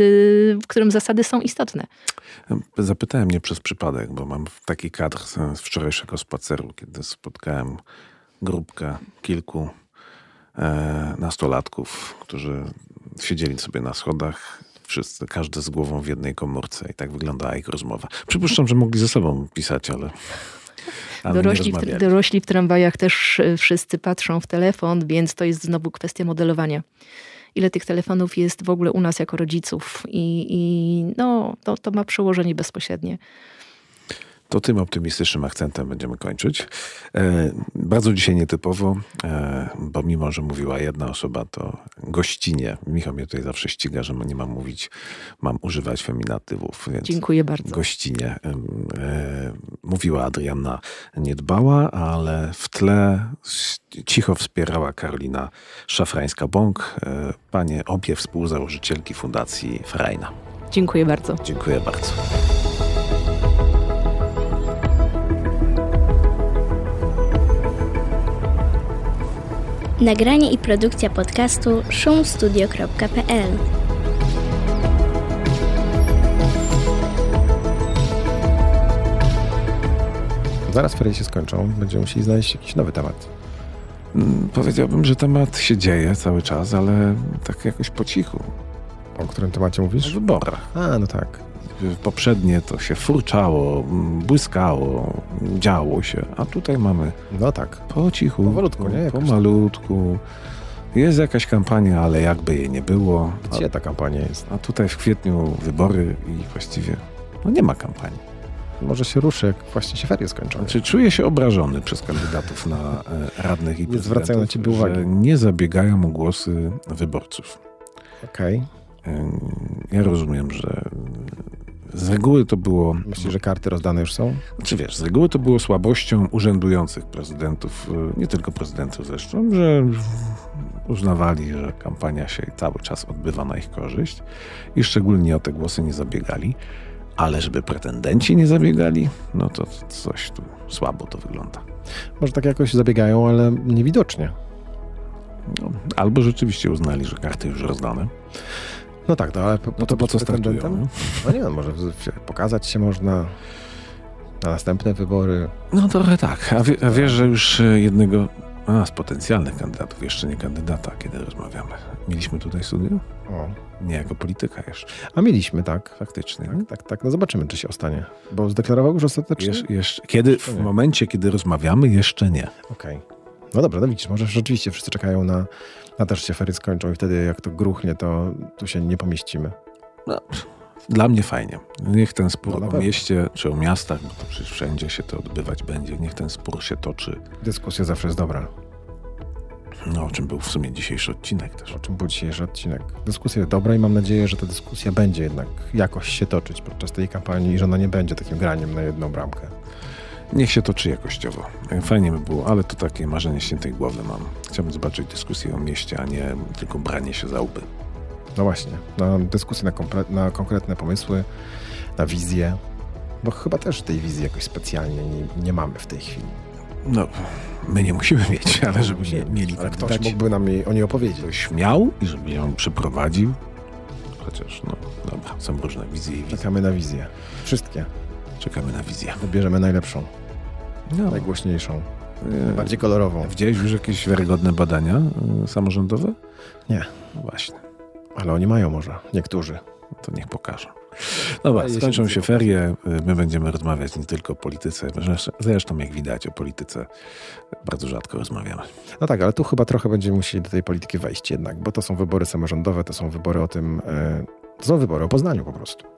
y, w którym zasady są istotne. Zapytałem mnie przez przypadek, bo mam taki kadr z wczorajszego spaceru, kiedy spotkałem grupkę kilku e, nastolatków, którzy siedzieli sobie na schodach, wszyscy, każdy z głową w jednej komórce i tak wyglądała ich rozmowa. Przypuszczam, że mogli ze sobą pisać, ale dorośli, w, dorośli w tramwajach też e, wszyscy patrzą w telefon, więc to jest znowu kwestia modelowania ile tych telefonów jest w ogóle u nas jako rodziców i, i no, to, to ma przełożenie bezpośrednie. To tym optymistycznym akcentem będziemy kończyć. E, bardzo dzisiaj nietypowo, e, bo mimo, że mówiła jedna osoba, to gościnie. Michał mnie tutaj zawsze ściga, że nie mam mówić, mam używać feminatywów. Więc Dziękuję bardzo. Gościnie e, mówiła Adrianna Niedbała, ale w tle cicho wspierała Karolina Szafrańska-Bąk, e, panie obie współzałożycielki Fundacji Frajna. Dziękuję bardzo. Dziękuję bardzo. Nagranie i produkcja podcastu szumstudio.pl Zaraz ferie się skończą, będziemy musieli znaleźć jakiś nowy temat. Mm, Powiedziałbym, że temat się dzieje cały czas, ale tak jakoś po cichu. O którym temacie mówisz? wyborach. A, no tak. Poprzednie to się furczało, błyskało, działo się, a tutaj mamy No tak. po cichu, Powolutku, nie? Po Jakoś malutku. Jest jakaś kampania, ale jakby jej nie było. Gdzie ta kampania jest? A, a tutaj w kwietniu wybory i właściwie no nie ma kampanii. Może się ruszy, jak właśnie się ferie skończą. Znaczy, czuję się obrażony przez kandydatów na e, radnych i Nie zwracają na ciebie uwagi. że nie zabiegają o głosy wyborców. Okej. E, Ja rozumiem, że z reguły to było. Myślisz, że karty rozdane już są? Czy wiesz, z reguły to było słabością urzędujących prezydentów, e, nie tylko prezydentów zresztą, że uznawali, że kampania się cały czas odbywa na ich korzyść i szczególnie o te głosy nie zabiegali. Ale żeby pretendenci nie zabiegali, no to coś tu słabo to wygląda. Może tak jakoś zabiegają, ale niewidocznie. No, albo rzeczywiście uznali, że karty już rozdane. No tak, no ale po, No to po co startują? nie? No nie wiem, może pokazać się można na następne wybory. No trochę tak. A, wie, a wiesz, że już e, jednego a, z potencjalnych kandydatów, jeszcze nie kandydata, kiedy rozmawiamy. Mieliśmy tutaj studio? O. Nie jako polityka jeszcze. A mieliśmy, tak. Faktycznie. Tak, tak, tak. No zobaczymy, czy się ostanie. Bo zdeklarował już ostatecznie? Jesz, jeszcze, kiedy, Jeszcze w momencie, kiedy rozmawiamy, jeszcze nie. Okej. No dobra, no widzisz, może rzeczywiście wszyscy czekają na, na też się fery skończą i wtedy jak to gruchnie, to tu się nie pomieścimy. No, dla mnie fajnie. Niech ten No, spór na o mieście czy o miastach, bo to przecież wszędzie się to odbywać będzie, niech ten spór się toczy. Dyskusja zawsze jest dobra. No, o czym był w sumie dzisiejszy odcinek też. O czym był dzisiejszy odcinek. Dyskusja jest dobra i mam nadzieję, że ta dyskusja będzie jednak jakoś się toczyć podczas tej kampanii i że ona nie będzie takim graniem na jedną bramkę. Niech się toczy jakościowo. Fajnie by było, ale to takie marzenie świętej głowy mam. Chciałbym zobaczyć dyskusję o mieście, a nie tylko branie się za łby. No właśnie, na dyskusję na, na konkretne pomysły, na wizję. Bo chyba też tej wizji jakoś specjalnie nie, nie mamy w tej chwili. No, my nie musimy mieć, <laughs> ale żeby nie, mieli Ale tak ktoś dać. mógłby nam jej o niej opowiedzieć. Ktoś miał i żeby ją przeprowadził. Chociaż, no dobra, są różne wizje i wizje. Czekamy na wizję. Wszystkie. Czekamy na wizję. Wybierzemy najlepszą, No, najgłośniejszą, e, bardziej kolorową. Widziałeś już jakieś wiarygodne badania e, samorządowe? Nie. No właśnie, Ale oni mają może, niektórzy. to niech pokażą. Dobra, Ale skończą się ferie, e, my będziemy rozmawiać nie tylko o polityce, zresztą- jak widać o polityce bardzo rzadko rozmawiamy. No tak, ale tu chyba trochę będziemy musieli do tej polityki wejść jednak, bo to są wybory samorządowe, to są wybory o tym, to są wybory o Poznaniu po prostu.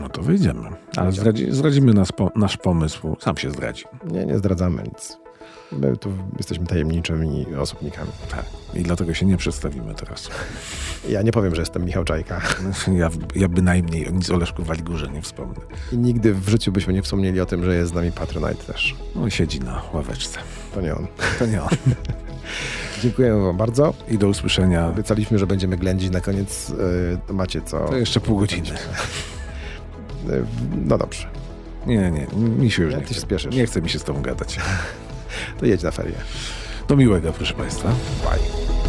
No to wyjdziemy. Ale zdradzi, zdradzimy nas po, nasz pomysł, sam się zdradzi. Nie, nie zdradzamy nic. My tu jesteśmy tajemniczymi osobnikami. Tak. I dlatego się nie przedstawimy teraz. <laughs> Ja nie powiem, że jestem Michał Czajka. <laughs> Ja, ja bynajmniej o nic o Leszku Waligurze nie wspomnę. I nigdy w życiu byśmy nie wspomnieli o tym, że jest z nami Patronite też. On siedzi na ławeczce. To nie on. To nie on. <laughs> Dziękujemy wam bardzo. I do usłyszenia. Obiecaliśmy, że będziemy ględzić na koniec. e, macie co? To jeszcze pół godziny. No dobrze, Nie, nie, mi się już Ja nie ty chce. śpieszysz. Nie chce mi się z tobą gadać. <laughs> to jedź na ferie. Do miłego, proszę Państwa. Bye.